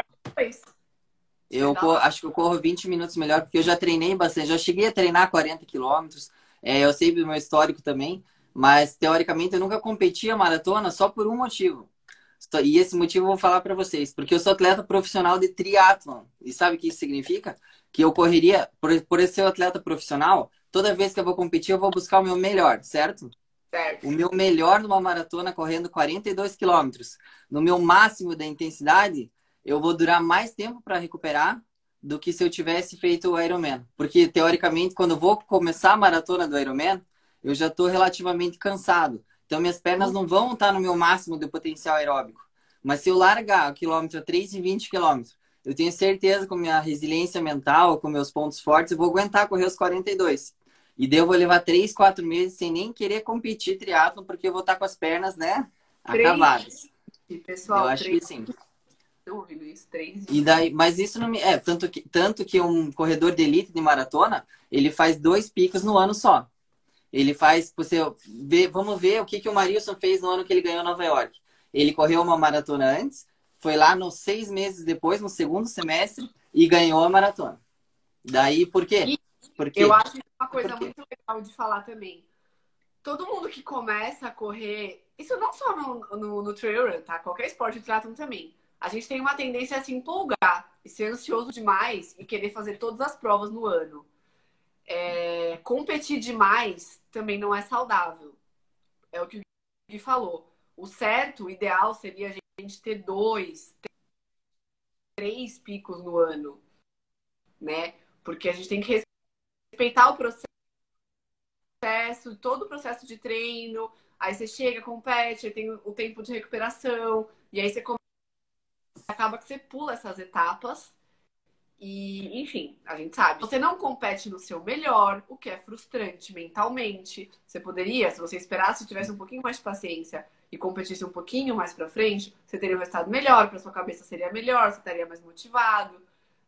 Eu corro, acho que eu corro 20 minutos melhor, porque eu já treinei bastante. Já cheguei a treinar 40 quilômetros. É, eu sei do meu histórico também. Mas, teoricamente, eu nunca competi a maratona só por um motivo. E esse motivo eu vou falar para vocês. Porque eu sou atleta profissional de triatlon. E sabe o que isso significa? Que eu correria, por, por ser atleta profissional, toda vez que eu vou competir, eu vou buscar o meu melhor, certo? Certo. O meu melhor numa maratona correndo 42 quilômetros. No meu máximo da intensidade, eu vou durar mais tempo para recuperar do que se eu tivesse feito o Ironman. Porque, teoricamente, quando eu vou começar a maratona do Ironman, eu já estou relativamente cansado. Então, minhas pernas não vão estar no meu máximo do potencial aeróbico. Mas se eu largar o quilômetro a 3,20 quilômetros, eu tenho certeza com minha resiliência mental, com meus pontos fortes, eu vou aguentar correr os 42. E daí eu vou levar 3, 4 meses sem nem querer competir triatlo, porque eu vou estar com as pernas, né, acabadas. Pessoal, eu acho 3... que sim. isso, 3 e daí, mas isso não me. É, tanto que, tanto que um corredor de elite de maratona, ele faz dois picos no ano só. Ele faz, você vê, vamos ver o que, que o Marilson fez no ano que ele ganhou Nova York. Ele correu uma maratona antes, foi lá nos seis meses depois, no segundo semestre, e ganhou a maratona. Daí, por quê? Porque eu acho uma coisa muito legal de falar também. Todo mundo que começa a correr, isso não só no, no, no trail run, tá? Qualquer esporte de triatlon também. A gente tem uma tendência a se empolgar e ser ansioso demais e querer fazer todas as provas no ano é, competir demais também não é saudável. É o que o Gui falou. O certo, o ideal seria a gente ter dois, três picos no ano, né? Porque a gente tem que respeitar o processo, todo o processo de treino. Aí você chega, compete, tem o tempo de recuperação, e aí você acaba que você pula essas etapas e, enfim, a gente sabe. Você não compete no seu melhor, o que é frustrante mentalmente. Você poderia, se você esperasse, tivesse um pouquinho mais de paciência e competisse um pouquinho mais para frente, você teria um resultado melhor, para sua cabeça seria melhor, você estaria mais motivado,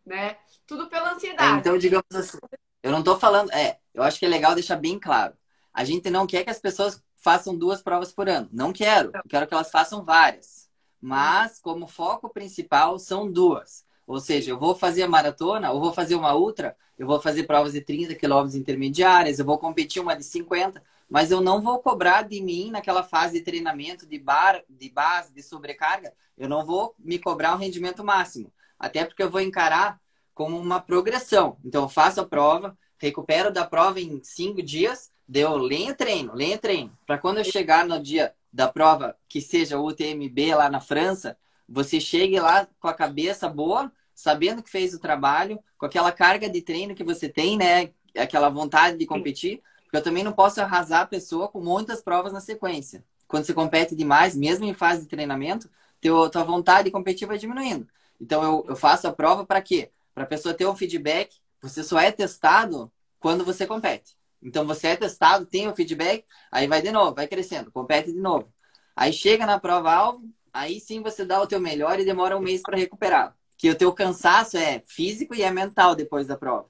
né? Tudo pela ansiedade. É, então, digamos assim, eu não tô falando, é, eu acho que é legal deixar bem claro. A gente não quer que as pessoas façam duas provas por ano. Não quero. Eu quero que elas façam várias. Mas, como foco principal, são duas. Ou seja, eu vou fazer a maratona, ou vou fazer uma ultra, eu vou fazer provas de 30 quilômetros intermediárias, eu vou competir uma de 50, mas eu não vou cobrar de mim naquela fase de treinamento, de, bar, de base, de sobrecarga, eu não vou me cobrar um rendimento máximo. Até porque eu vou encarar como uma progressão. Então, eu faço a prova, recupero da prova em cinco dias, deu lenha treino, lenha treino. Para quando eu chegar no dia da prova, que seja o UTMB lá na França, você chegue lá com a cabeça boa, sabendo que fez o trabalho, com aquela carga de treino que você tem, né? Aquela vontade de competir. Porque eu também não posso arrasar a pessoa com muitas provas na sequência. Quando você compete demais, mesmo em fase de treinamento, teu, tua vontade de competir vai diminuindo. Então eu, eu faço a prova para quê? Para a pessoa ter um feedback. Você só é testado quando você compete. Então você é testado, tem o feedback, aí vai de novo, vai crescendo, compete de novo. Aí chega na prova-alvo, aí sim você dá o teu melhor e demora um mês para recuperar. Que o teu cansaço é físico e é mental depois da prova.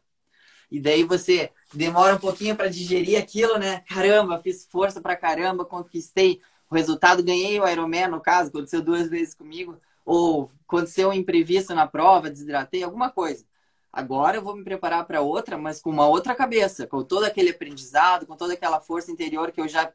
E daí você demora um pouquinho para digerir aquilo, né? Caramba, fiz força para caramba, conquistei o resultado, ganhei o Ironman, no caso, aconteceu duas vezes comigo, ou aconteceu um imprevisto na prova, desidratei, alguma coisa. Agora eu vou me preparar para outra, mas com uma outra cabeça, com todo aquele aprendizado, com toda aquela força interior que eu já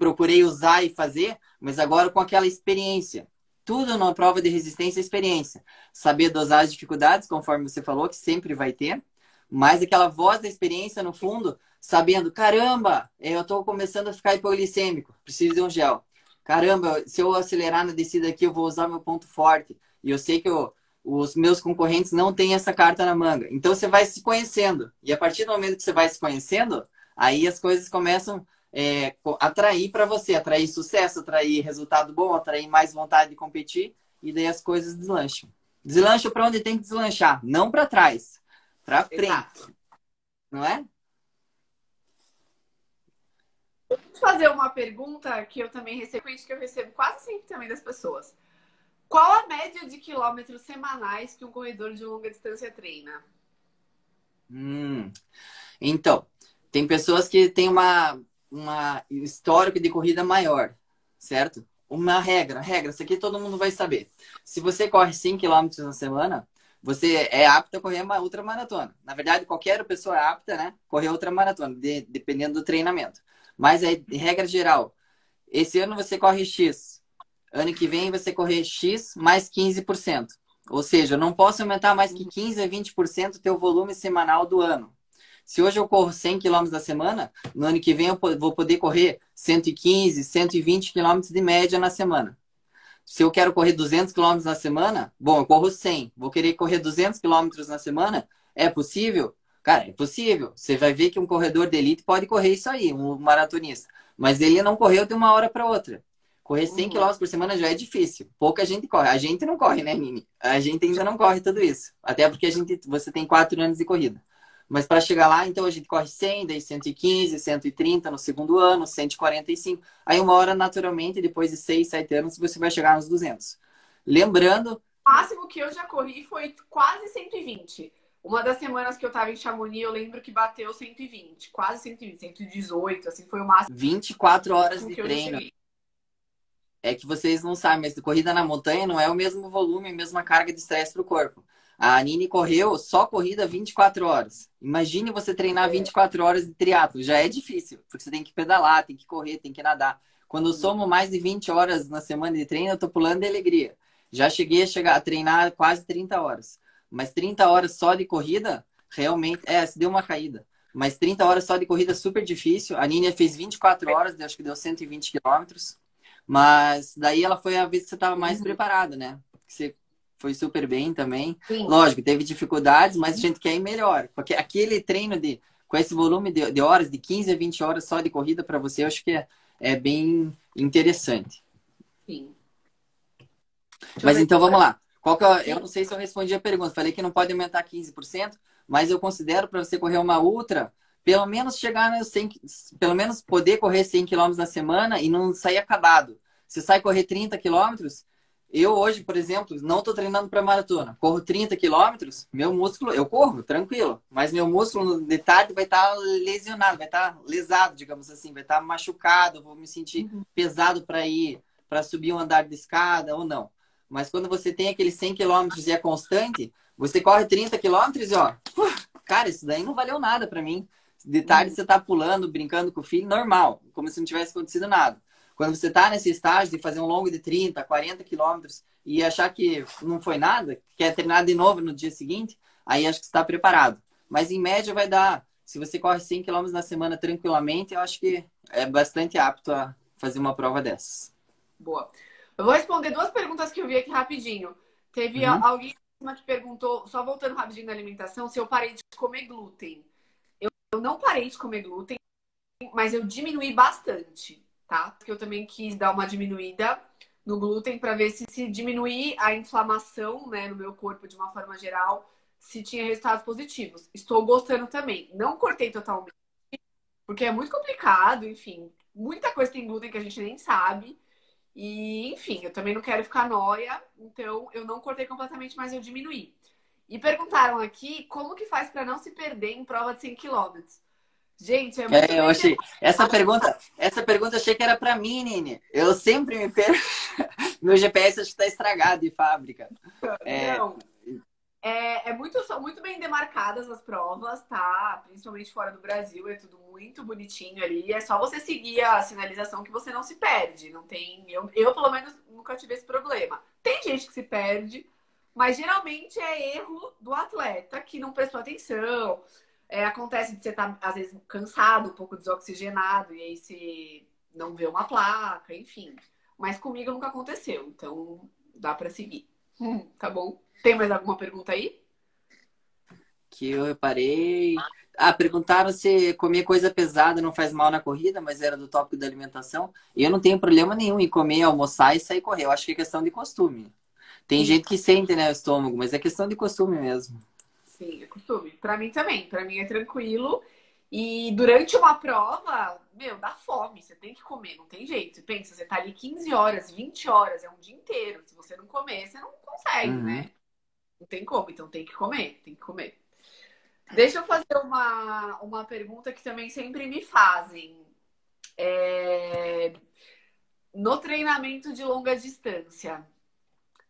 procurei usar e fazer, mas agora com aquela experiência. Tudo numa prova de resistência é experiência. Saber dosar as dificuldades, conforme você falou, que sempre vai ter, mas aquela voz da experiência no fundo, sabendo, caramba, eu estou começando a ficar hipoglicêmico, preciso de um gel. Caramba, se eu acelerar na descida aqui, eu vou usar meu ponto forte. E eu sei que eu, os meus concorrentes não têm essa carta na manga. Então você vai se conhecendo. E a partir do momento que você vai se conhecendo, aí as coisas começam é, atrair para você, atrair sucesso, atrair resultado bom, atrair mais vontade de competir, e daí as coisas deslancham. Deslancha para onde tem que deslanchar, não para trás, para frente. Exato. Não é? Vou fazer uma pergunta que eu também recebo, que eu recebo quase sempre também das pessoas. Qual a média de quilômetros semanais que um corredor de longa distância treina? Hum, então, tem pessoas que têm uma, uma histórico de corrida maior, certo? Uma regra, regra, isso aqui todo mundo vai saber. Se você corre 100 km na semana, você é apto a correr uma ultramaratona. Na verdade, qualquer pessoa é apta, né? Correr ultramaratona, de, dependendo do treinamento. Mas é regra geral. Esse ano você corre X, Ano que vem você correr X mais 15%. Ou seja, eu não posso aumentar mais que 15 a 20% o teu volume semanal do ano. Se hoje eu corro 100 km da semana, no ano que vem eu vou poder correr 115, 120 km de média na semana. Se eu quero correr 200 km na semana, bom, eu corro 100. Vou querer correr 200 km na semana? É possível? Cara, é possível. Você vai ver que um corredor de elite pode correr isso aí, um maratonista. Mas ele não correu de uma hora para outra. Correr 100 uhum. km por semana já é difícil. Pouca gente corre. A gente não corre, né, Nini? A gente ainda não corre tudo isso. Até porque a gente, você tem 4 anos de corrida. Mas para chegar lá, então a gente corre 100, daí 115, 130 no segundo ano, 145. Aí uma hora, naturalmente, depois de 6, 7 anos, você vai chegar nos 200. Lembrando... O máximo que eu já corri foi quase 120. Uma das semanas que eu tava em Chamonix, eu lembro que bateu 120. Quase 120, 118, assim, foi o máximo. 24 horas de treino é que vocês não sabem, mas corrida na montanha não é o mesmo volume, a mesma carga de estresse para o corpo. A Nini correu só corrida 24 horas. Imagine você treinar 24 horas de triatlo, já é difícil, porque você tem que pedalar, tem que correr, tem que nadar. Quando eu somo mais de 20 horas na semana de treino, eu tô pulando de alegria. Já cheguei a chegar a treinar quase 30 horas. Mas 30 horas só de corrida, realmente, é, se deu uma caída. Mas 30 horas só de corrida super difícil. A Nini fez 24 horas, acho que deu 120 quilômetros. Mas daí ela foi a vez que você estava mais uhum. preparada, né? Você foi super bem também. Sim. Lógico, teve dificuldades, mas a gente quer ir melhor. Porque aquele treino de com esse volume de, de horas, de 15 a 20 horas só de corrida para você, eu acho que é, é bem interessante. Sim. Mas então vamos lá. Qual que é, eu não sei se eu respondi a pergunta. Falei que não pode aumentar 15%, mas eu considero para você correr uma ultra, pelo menos chegar nos 100, pelo menos poder correr 100 km na semana e não sair acabado. Se sai correr 30 km, eu hoje, por exemplo, não estou treinando para maratona. Corro 30 km, meu músculo, eu corro, tranquilo, mas meu músculo de tarde vai estar tá lesionado, vai estar tá lesado, digamos assim, vai estar tá machucado, vou me sentir uhum. pesado para ir, para subir um andar de escada ou não. Mas quando você tem aqueles 100 km e é constante, você corre 30 km e ó, cara, isso daí não valeu nada para mim. De tarde você tá pulando, brincando com o filho, normal, como se não tivesse acontecido nada. Quando você tá nesse estágio de fazer um longo de 30, 40 quilômetros e achar que não foi nada, quer treinar de novo no dia seguinte, aí acho que está preparado. Mas em média vai dar, se você corre 100 quilômetros na semana tranquilamente, eu acho que é bastante apto a fazer uma prova dessas. Boa. Eu vou responder duas perguntas que eu vi aqui rapidinho. Teve uhum. alguém que perguntou, só voltando rapidinho na alimentação, se eu parei de comer glúten. Eu não parei de comer glúten, mas eu diminuí bastante, tá? Porque eu também quis dar uma diminuída no glúten para ver se se diminuir a inflamação, né, no meu corpo de uma forma geral, se tinha resultados positivos. Estou gostando também. Não cortei totalmente, porque é muito complicado, enfim. Muita coisa tem glúten que a gente nem sabe. E, enfim, eu também não quero ficar noia, então eu não cortei completamente, mas eu diminuí. E perguntaram aqui como que faz para não se perder em prova de 100 km. Gente, é muito é, eu achei. Essa pergunta, essa pergunta achei que era para mim, Nini. Eu sempre me perco. Meu GPS está estragado de fábrica. É... Não. É, é, muito, são muito bem demarcadas as provas, tá? Principalmente fora do Brasil, é tudo muito bonitinho ali. É só você seguir a sinalização que você não se perde. Não tem. Eu, eu pelo menos, nunca tive esse problema. Tem gente que se perde, mas geralmente é erro do atleta que não prestou atenção. É, acontece de você estar, tá, às vezes, cansado, um pouco desoxigenado, e aí você não vê uma placa, enfim. Mas comigo nunca aconteceu, então dá para seguir. Hum, tá bom. Tem mais alguma pergunta aí? Que eu reparei. Ah, perguntaram se comer coisa pesada não faz mal na corrida, mas era do tópico da alimentação. E eu não tenho problema nenhum em comer, almoçar e sair correr. Eu acho que é questão de costume. Tem gente que sente, né, o estômago, mas é questão de costume mesmo. Sim, é costume. Para mim também. Para mim é tranquilo. E durante uma prova, meu, dá fome. Você tem que comer, não tem jeito. Pensa, você tá ali 15 horas, 20 horas, é um dia inteiro. Se você não comer, você não consegue, uhum. né? Não tem como, então tem que comer, tem que comer. Deixa eu fazer uma, uma pergunta que também sempre me fazem. É... No treinamento de longa distância,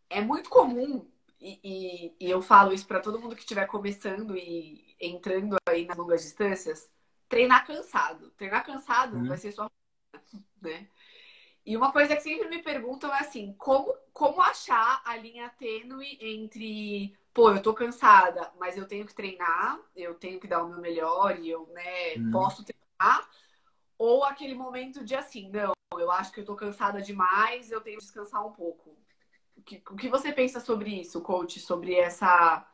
é muito comum, e, e, e eu falo isso para todo mundo que estiver começando e entrando aí nas longas distâncias, treinar cansado. Treinar cansado uhum. vai ser sua né? E uma coisa que sempre me perguntam é assim, como, como achar a linha tênue entre pô, eu tô cansada, mas eu tenho que treinar, eu tenho que dar o meu melhor e eu, né, hum. posso treinar. Ou aquele momento de assim, não, eu acho que eu tô cansada demais, eu tenho que descansar um pouco. O que, o que você pensa sobre isso, coach? Sobre essa.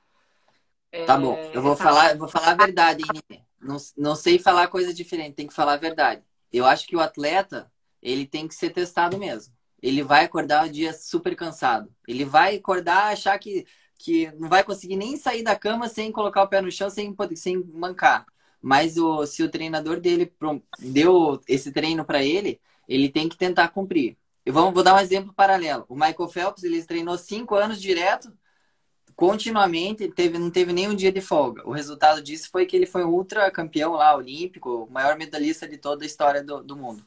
É, tá bom, eu vou, essa... falar, eu vou falar a verdade, hein, não, não sei falar coisa diferente, tem que falar a verdade. Eu acho que o atleta, ele tem que ser testado mesmo. Ele vai acordar um dia super cansado. Ele vai acordar achar que que não vai conseguir nem sair da cama sem colocar o pé no chão, sem, sem mancar. Mas o, se o treinador dele deu esse treino para ele, ele tem que tentar cumprir. Eu vou, vou dar um exemplo paralelo. O Michael Phelps, ele treinou cinco anos direto, continuamente, teve, não teve nenhum dia de folga. O resultado disso foi que ele foi ultra campeão lá, olímpico, o maior medalhista de toda a história do, do mundo.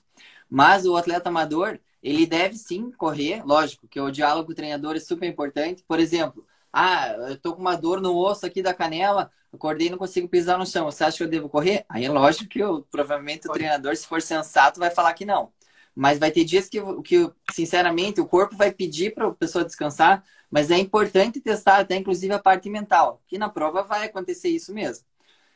Mas o atleta amador, ele deve sim correr, lógico, que o diálogo com o treinador é super importante. Por exemplo, ah, eu tô com uma dor no osso aqui da canela, acordei e não consigo pisar no chão. Você acha que eu devo correr? Aí é lógico que eu, provavelmente o treinador, se for sensato, vai falar que não. Mas vai ter dias que, que sinceramente, o corpo vai pedir para a pessoa descansar, mas é importante testar até inclusive a parte mental, que na prova vai acontecer isso mesmo.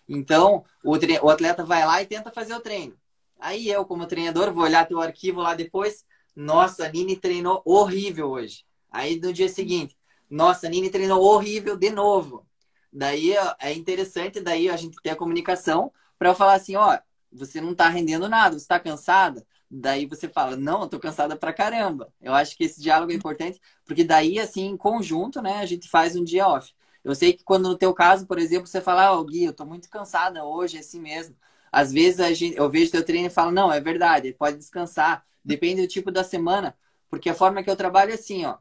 Então, o, o atleta vai lá e tenta fazer o treino. Aí eu, como treinador, vou olhar teu arquivo lá depois. Nossa, a Nini treinou horrível hoje. Aí no dia seguinte, nossa, a Nini treinou horrível de novo. Daí é interessante daí a gente ter a comunicação para falar assim, ó, você não tá rendendo nada, você tá cansada? Daí você fala, não, eu tô cansada pra caramba. Eu acho que esse diálogo é importante, porque daí, assim, em conjunto, né, a gente faz um dia off. Eu sei que quando no teu caso, por exemplo, você fala, ó, oh, Gui, eu tô muito cansada hoje, é assim mesmo. Às vezes a gente, eu vejo teu treino e falo, não, é verdade, pode descansar. Depende do tipo da semana, porque a forma que eu trabalho é assim, ó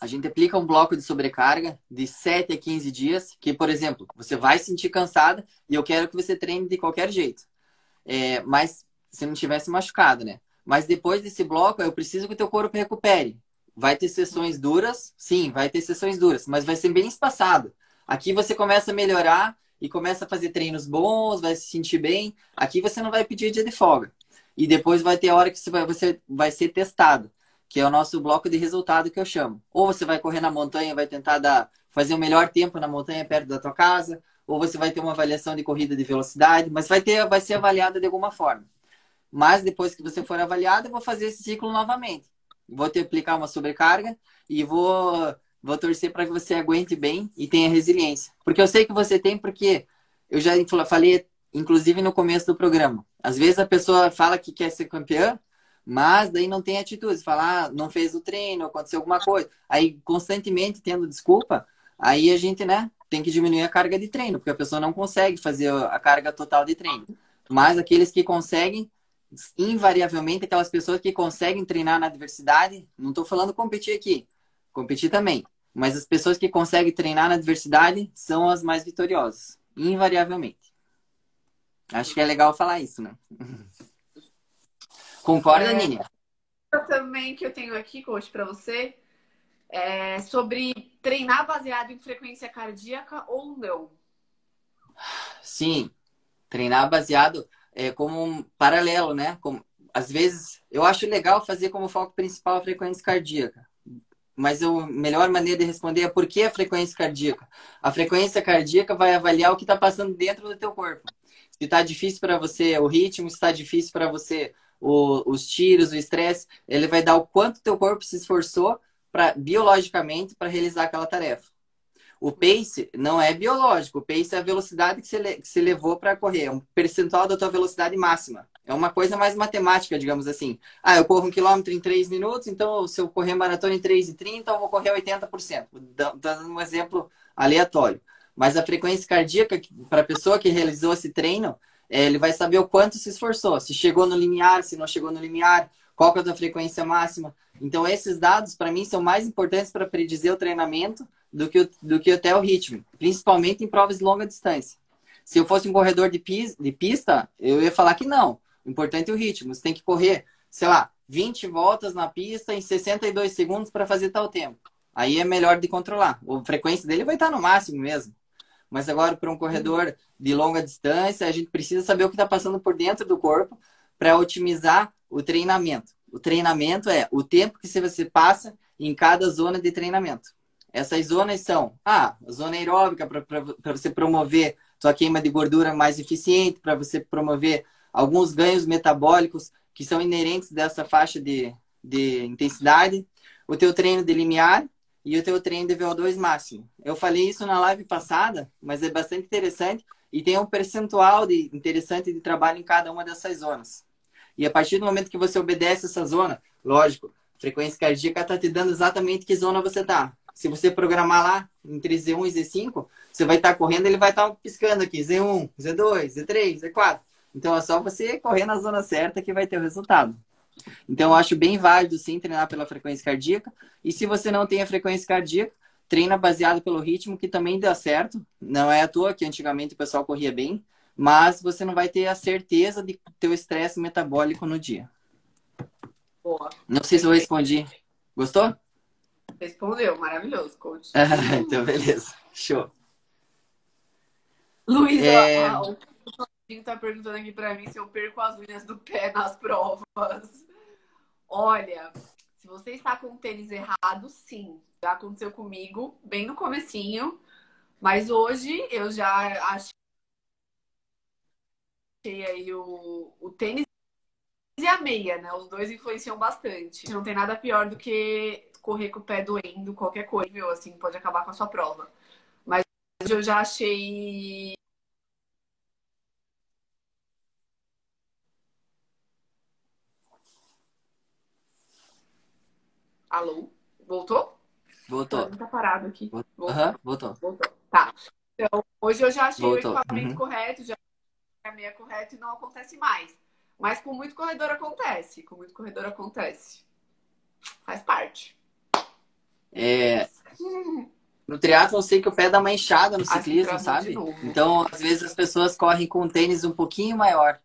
a gente aplica um bloco de sobrecarga de 7 a 15 dias, que, por exemplo, você vai sentir cansada e eu quero que você treine de qualquer jeito. É, mas se não tivesse machucado, né? Mas depois desse bloco, eu preciso que o teu corpo recupere. Vai ter sessões duras? Sim, vai ter sessões duras, mas vai ser bem espaçado. Aqui você começa a melhorar e começa a fazer treinos bons, vai se sentir bem. Aqui você não vai pedir dia de folga. E depois vai ter a hora que você vai, você vai ser testado que é o nosso bloco de resultado que eu chamo. Ou você vai correr na montanha, vai tentar dar, fazer o melhor tempo na montanha perto da tua casa, ou você vai ter uma avaliação de corrida de velocidade, mas vai ter, vai ser avaliada de alguma forma. Mas depois que você for avaliado, eu vou fazer esse ciclo novamente. Vou te aplicar uma sobrecarga e vou vou torcer para que você aguente bem e tenha resiliência. Porque eu sei que você tem, porque eu já falei, inclusive no começo do programa. Às vezes a pessoa fala que quer ser campeã, mas daí não tem atitude, falar, ah, não fez o treino, aconteceu alguma coisa. Aí, constantemente tendo desculpa, aí a gente, né, tem que diminuir a carga de treino, porque a pessoa não consegue fazer a carga total de treino. Mas aqueles que conseguem, invariavelmente, aquelas pessoas que conseguem treinar na adversidade, não estou falando competir aqui, competir também, mas as pessoas que conseguem treinar na adversidade são as mais vitoriosas, invariavelmente. Acho que é legal falar isso, né? Concorda, é, Nini? Também que eu tenho aqui, coach, para você, é sobre treinar baseado em frequência cardíaca ou não. Sim, treinar baseado é como um paralelo, né? Como, às vezes, eu acho legal fazer como foco principal a frequência cardíaca. Mas a melhor maneira de responder é por que a frequência cardíaca? A frequência cardíaca vai avaliar o que está passando dentro do teu corpo. Se está difícil para você o ritmo, se está difícil para você o, os tiros, o estresse, ele vai dar o quanto teu corpo se esforçou pra, biologicamente para realizar aquela tarefa. O pace não é biológico, o pace é a velocidade que você, levou para correr, é um percentual da tua velocidade máxima. É uma coisa mais matemática, digamos assim. Ah, eu corro um quilômetro em 3 minutos, então se eu correr maratona em 3,30, eu vou correr 80%. Dando um exemplo aleatório. Mas a frequência cardíaca, para a pessoa que realizou esse treino, é, ele vai saber o quanto se esforçou. Se chegou no limiar, se não chegou no limiar, qual é a tua frequência máxima. Então, esses dados, para mim, são mais importantes para predizer o treinamento do que, do que até o ritmo, principalmente em provas de longa distância. Se eu fosse um corredor de, pis, de pista, eu ia falar que não. O importante é o ritmo. Você tem que correr, sei lá, 20 voltas na pista em 62 segundos para fazer tal tempo. Aí é melhor de controlar. A frequência dele vai estar no máximo mesmo. Mas agora, para um corredor de longa distância, a gente precisa saber o que está passando por dentro do corpo para otimizar o treinamento. O treinamento é o tempo que você passa em cada zona de treinamento. Essas zonas são ah, a zona aeróbica para você promover sua queima de gordura mais eficiente, para você promover alguns ganhos metabólicos que são inerentes dessa faixa de, de intensidade, o teu treino de limiar e o teu treino de VO2 máximo. Eu falei isso na live passada, mas é bastante interessante e tem um percentual de interessante de trabalho em cada uma dessas zonas. E a partir do momento que você obedece essa zona, lógico, frequência cardíaca está te dando exatamente que zona você está. Se você programar lá entre Z1 e Z5, você vai estar tá correndo, ele vai estar tá piscando aqui, Z1, Z2, Z3, Z4. Então é só você correr na zona certa que vai ter o resultado. Então eu acho bem válido sim treinar pela frequência cardíaca. E se você não tem a frequência cardíaca, treina baseado pelo ritmo, que também dá certo. Não é à toa que antigamente o pessoal corria bem, mas você não vai ter a certeza de ter o estresse metabólico no dia. Boa. Não sei se eu respondi. Gostou? Respondeu, maravilhoso, coach. então, beleza. Show. Luísa, é... o Claudinho tá perguntando aqui pra mim se eu perco as unhas do pé nas provas. Olha, se você está com o tênis errado, sim. Já aconteceu comigo, bem no comecinho. Mas hoje eu já achei aí o, o tênis e a meia, né? Os dois influenciam bastante. Não tem nada pior do que correr com o pé doendo, qualquer coisa, viu? Assim, pode acabar com a sua prova. Mas eu já achei. Alô? Voltou? Voltou. Tá parado aqui. Voltou. Uhum, voltou. Voltou. Tá. Então, hoje eu já achei voltou. o equipamento uhum. correto, já a meia correto e não acontece mais. Mas com muito corredor acontece. Com muito corredor acontece. Faz parte. É, no triatlo eu sei que o pé dá uma enxada no ciclismo, sabe? Então, às vezes as pessoas correm com um tênis um pouquinho maior.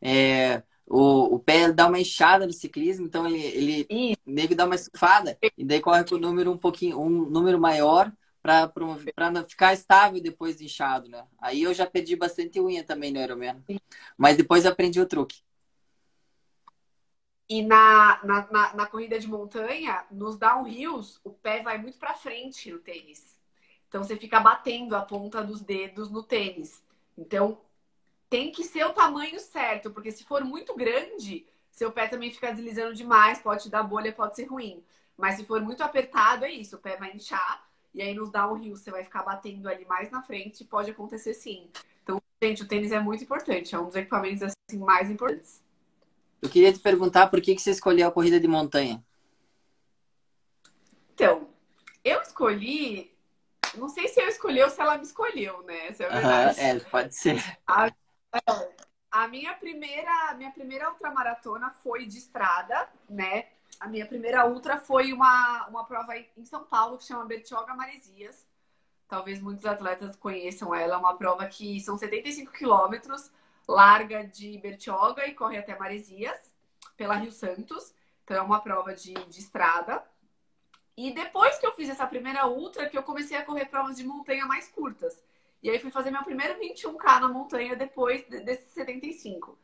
É, o, o pé dá uma enxada no ciclismo, então ele, ele meio que dá uma estufada e daí corre com um número um pouquinho, um número maior para ficar estável depois de inchado, né? Aí eu já perdi bastante unha também no Ironman. Mas depois aprendi o truque. E na, na, na, na, corrida de montanha, nos downhills, o pé vai muito para frente no tênis. Então você fica batendo a ponta dos dedos no tênis. Então tem que ser o tamanho certo, porque se for muito grande, seu pé também fica deslizando demais, pode te dar bolha, pode ser ruim. Mas se for muito apertado, é isso, o pé vai inchar e aí nos downhills você vai ficar batendo ali mais na frente, pode acontecer sim. Então, gente, o tênis é muito importante, é um dos equipamentos assim mais importantes. Eu queria te perguntar por que, que você escolheu a corrida de montanha. Então, eu escolhi. Não sei se eu escolhi ou se ela me escolheu, né? Essa é, verdade. é pode ser. A, a minha primeira, minha primeira ultramaratona foi de estrada, né? A minha primeira ultra foi uma, uma prova em São Paulo que chama Bertioga Maresias. Talvez muitos atletas conheçam ela. É uma prova que são 75 quilômetros larga de Bertioga e corre até Maresias, pela Rio Santos. Então é uma prova de, de estrada. E depois que eu fiz essa primeira ultra, que eu comecei a correr provas de montanha mais curtas. E aí fui fazer meu primeiro 21K na montanha depois desses 75.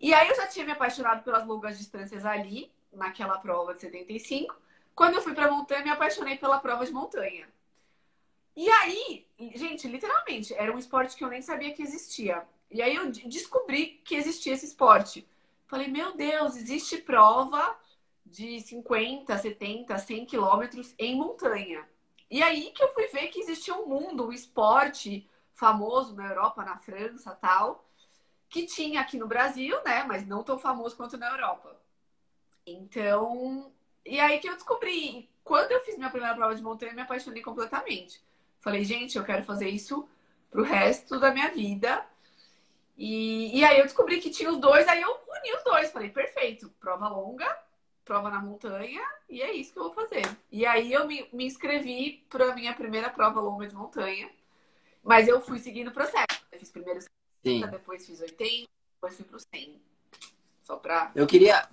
E aí eu já tinha me apaixonado pelas longas distâncias ali, naquela prova de 75. Quando eu fui pra montanha, me apaixonei pela prova de montanha. E aí, gente, literalmente, era um esporte que eu nem sabia que existia. E aí eu descobri que existia esse esporte. Falei, meu Deus, existe prova de 50, 70, 100 quilômetros em montanha. E aí que eu fui ver que existia um mundo, um esporte famoso na Europa, na França tal, que tinha aqui no Brasil, né? Mas não tão famoso quanto na Europa. Então, e aí que eu descobri. Quando eu fiz minha primeira prova de montanha, eu me apaixonei completamente. Falei, gente, eu quero fazer isso pro resto da minha vida. E, e aí eu descobri que tinha os dois, aí eu uni os dois. Falei, perfeito, prova longa, prova na montanha, e é isso que eu vou fazer. E aí eu me, me inscrevi para a minha primeira prova longa de montanha. Mas eu fui seguindo o processo. Eu fiz primeiro 60, depois fiz 80, depois fui pro 100. Só pra. Eu queria,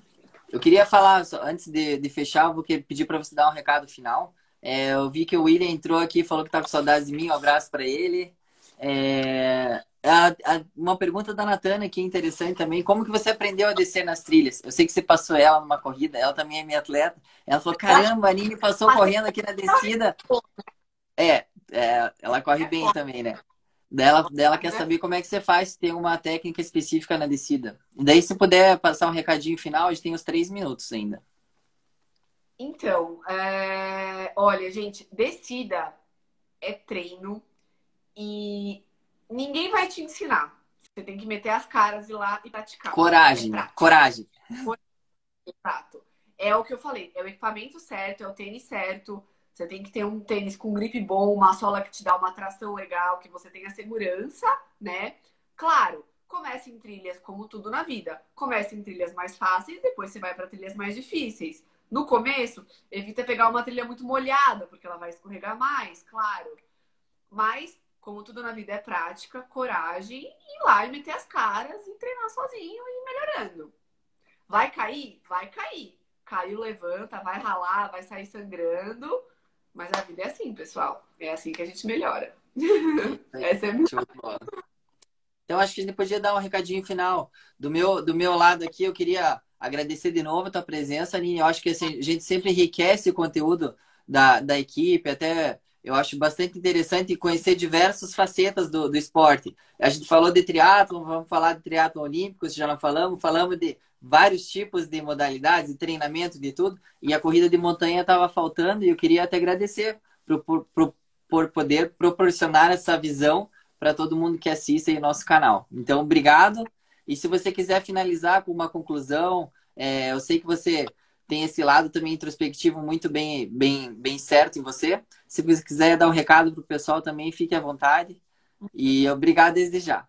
eu queria falar, antes de, de fechar, eu vou pedir para você dar um recado final. É, eu vi que o William entrou aqui e falou que tá com saudades de mim. Um abraço para ele. É, a, a, uma pergunta da Natana que é interessante também. Como que você aprendeu a descer nas trilhas? Eu sei que você passou ela numa corrida, ela também é minha atleta. Ela falou: caramba, a Nini passou correndo aqui na descida. É, é ela corre bem também, né? Dela, dela quer saber como é que você faz, se tem uma técnica específica na descida. E daí, se puder passar um recadinho final, a gente tem os três minutos ainda. Então, é... olha, gente, descida é treino e ninguém vai te ensinar. Você tem que meter as caras e ir lá e praticar. Coragem, é coragem. Exato. É o que eu falei, é o equipamento certo, é o tênis certo, você tem que ter um tênis com grip bom, uma sola que te dá uma tração legal, que você tenha segurança, né? Claro, comece em trilhas como tudo na vida. Comece em trilhas mais fáceis, depois você vai para trilhas mais difíceis. No começo, evita pegar uma trilha muito molhada, porque ela vai escorregar mais, claro. Mas, como tudo na vida é prática, coragem, ir lá e meter as caras e treinar sozinho e ir melhorando. Vai cair? Vai cair. Caiu, levanta, vai ralar, vai sair sangrando mas a vida é assim, pessoal. É assim que a gente melhora. Essa é a minha... Então, acho que a gente podia dar um recadinho final. Do meu, do meu lado aqui, eu queria agradecer de novo a tua presença, Aline. Eu acho que assim, a gente sempre enriquece o conteúdo da, da equipe, até eu acho bastante interessante conhecer diversas facetas do, do esporte. A gente falou de triatlo, vamos falar de triatlo olímpico, já não falamos, falamos de vários tipos de modalidades, de treinamento, de tudo. E a corrida de montanha estava faltando e eu queria até agradecer por, por, por, poder proporcionar essa visão para todo mundo que assiste o nosso canal. Então, obrigado. E se você quiser finalizar com uma conclusão, é, eu sei que você tem esse lado também introspectivo muito bem, bem, bem certo em você. Se você quiser dar um recado para o pessoal também, fique à vontade. E obrigado desde já.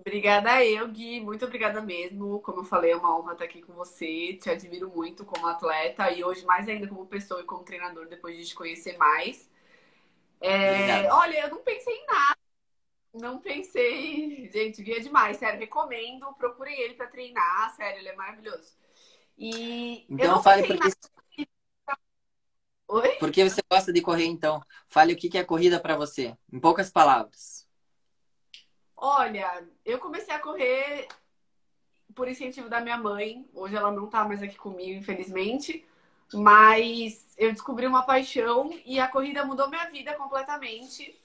Obrigada eu, Gui. Muito obrigada mesmo. Como eu falei, é uma honra estar aqui com você. Te admiro muito como atleta e hoje mais ainda como pessoa e como treinador, depois de te conhecer mais. É, olha, eu não pensei em nada. Não pensei. Gente, Gui é demais. Sério, recomendo. Procurem ele para treinar. Sério, ele é maravilhoso. E então fale porque... Oi? Porque você gosta de correr, então. Fale o que é corrida para você, em poucas palavras. Olha, eu comecei a correr por incentivo da minha mãe. Hoje ela não tá mais aqui comigo, infelizmente. Mas eu descobri uma paixão e a corrida mudou minha vida completamente.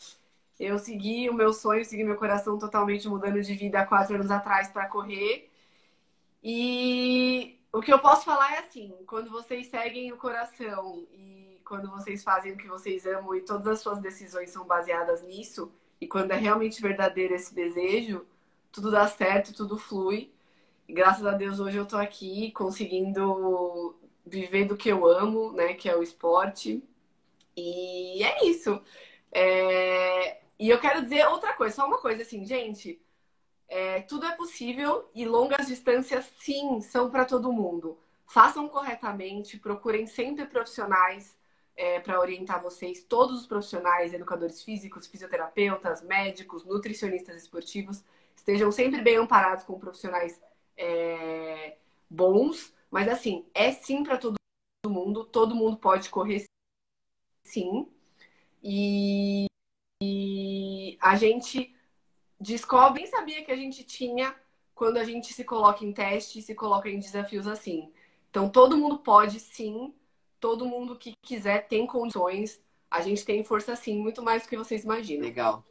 Eu segui o meu sonho, segui meu coração totalmente mudando de vida há quatro anos atrás para correr. E o que eu posso falar é assim: quando vocês seguem o coração e quando vocês fazem o que vocês amam e todas as suas decisões são baseadas nisso, e quando é realmente verdadeiro esse desejo, tudo dá certo, tudo flui. E graças a Deus hoje eu tô aqui conseguindo viver do que eu amo, né? Que é o esporte. E é isso. É... E eu quero dizer outra coisa, só uma coisa assim, gente. É, tudo é possível e longas distâncias, sim, são para todo mundo. Façam corretamente, procurem sempre profissionais é, para orientar vocês, todos os profissionais, educadores físicos, fisioterapeutas, médicos, nutricionistas esportivos, estejam sempre bem amparados com profissionais é, bons. Mas assim, é sim para todo mundo, todo mundo pode correr sim. E, e a gente descobre, nem sabia que a gente tinha quando a gente se coloca em teste e se coloca em desafios assim. Então, todo mundo pode sim todo mundo que quiser tem condições. A gente tem força sim, muito mais do que vocês imaginam. Legal.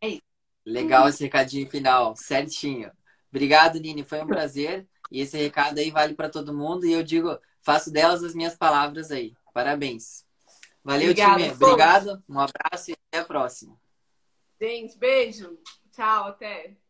É isso. Legal esse recadinho final, certinho. Obrigado, Nini. Foi um prazer. E esse recado aí vale para todo mundo. E eu digo, faço delas as minhas palavras aí. Parabéns. Valeu, Obrigada, time. Obrigado. Um abraço e até a próxima. Gente, beijo. Tchau, até.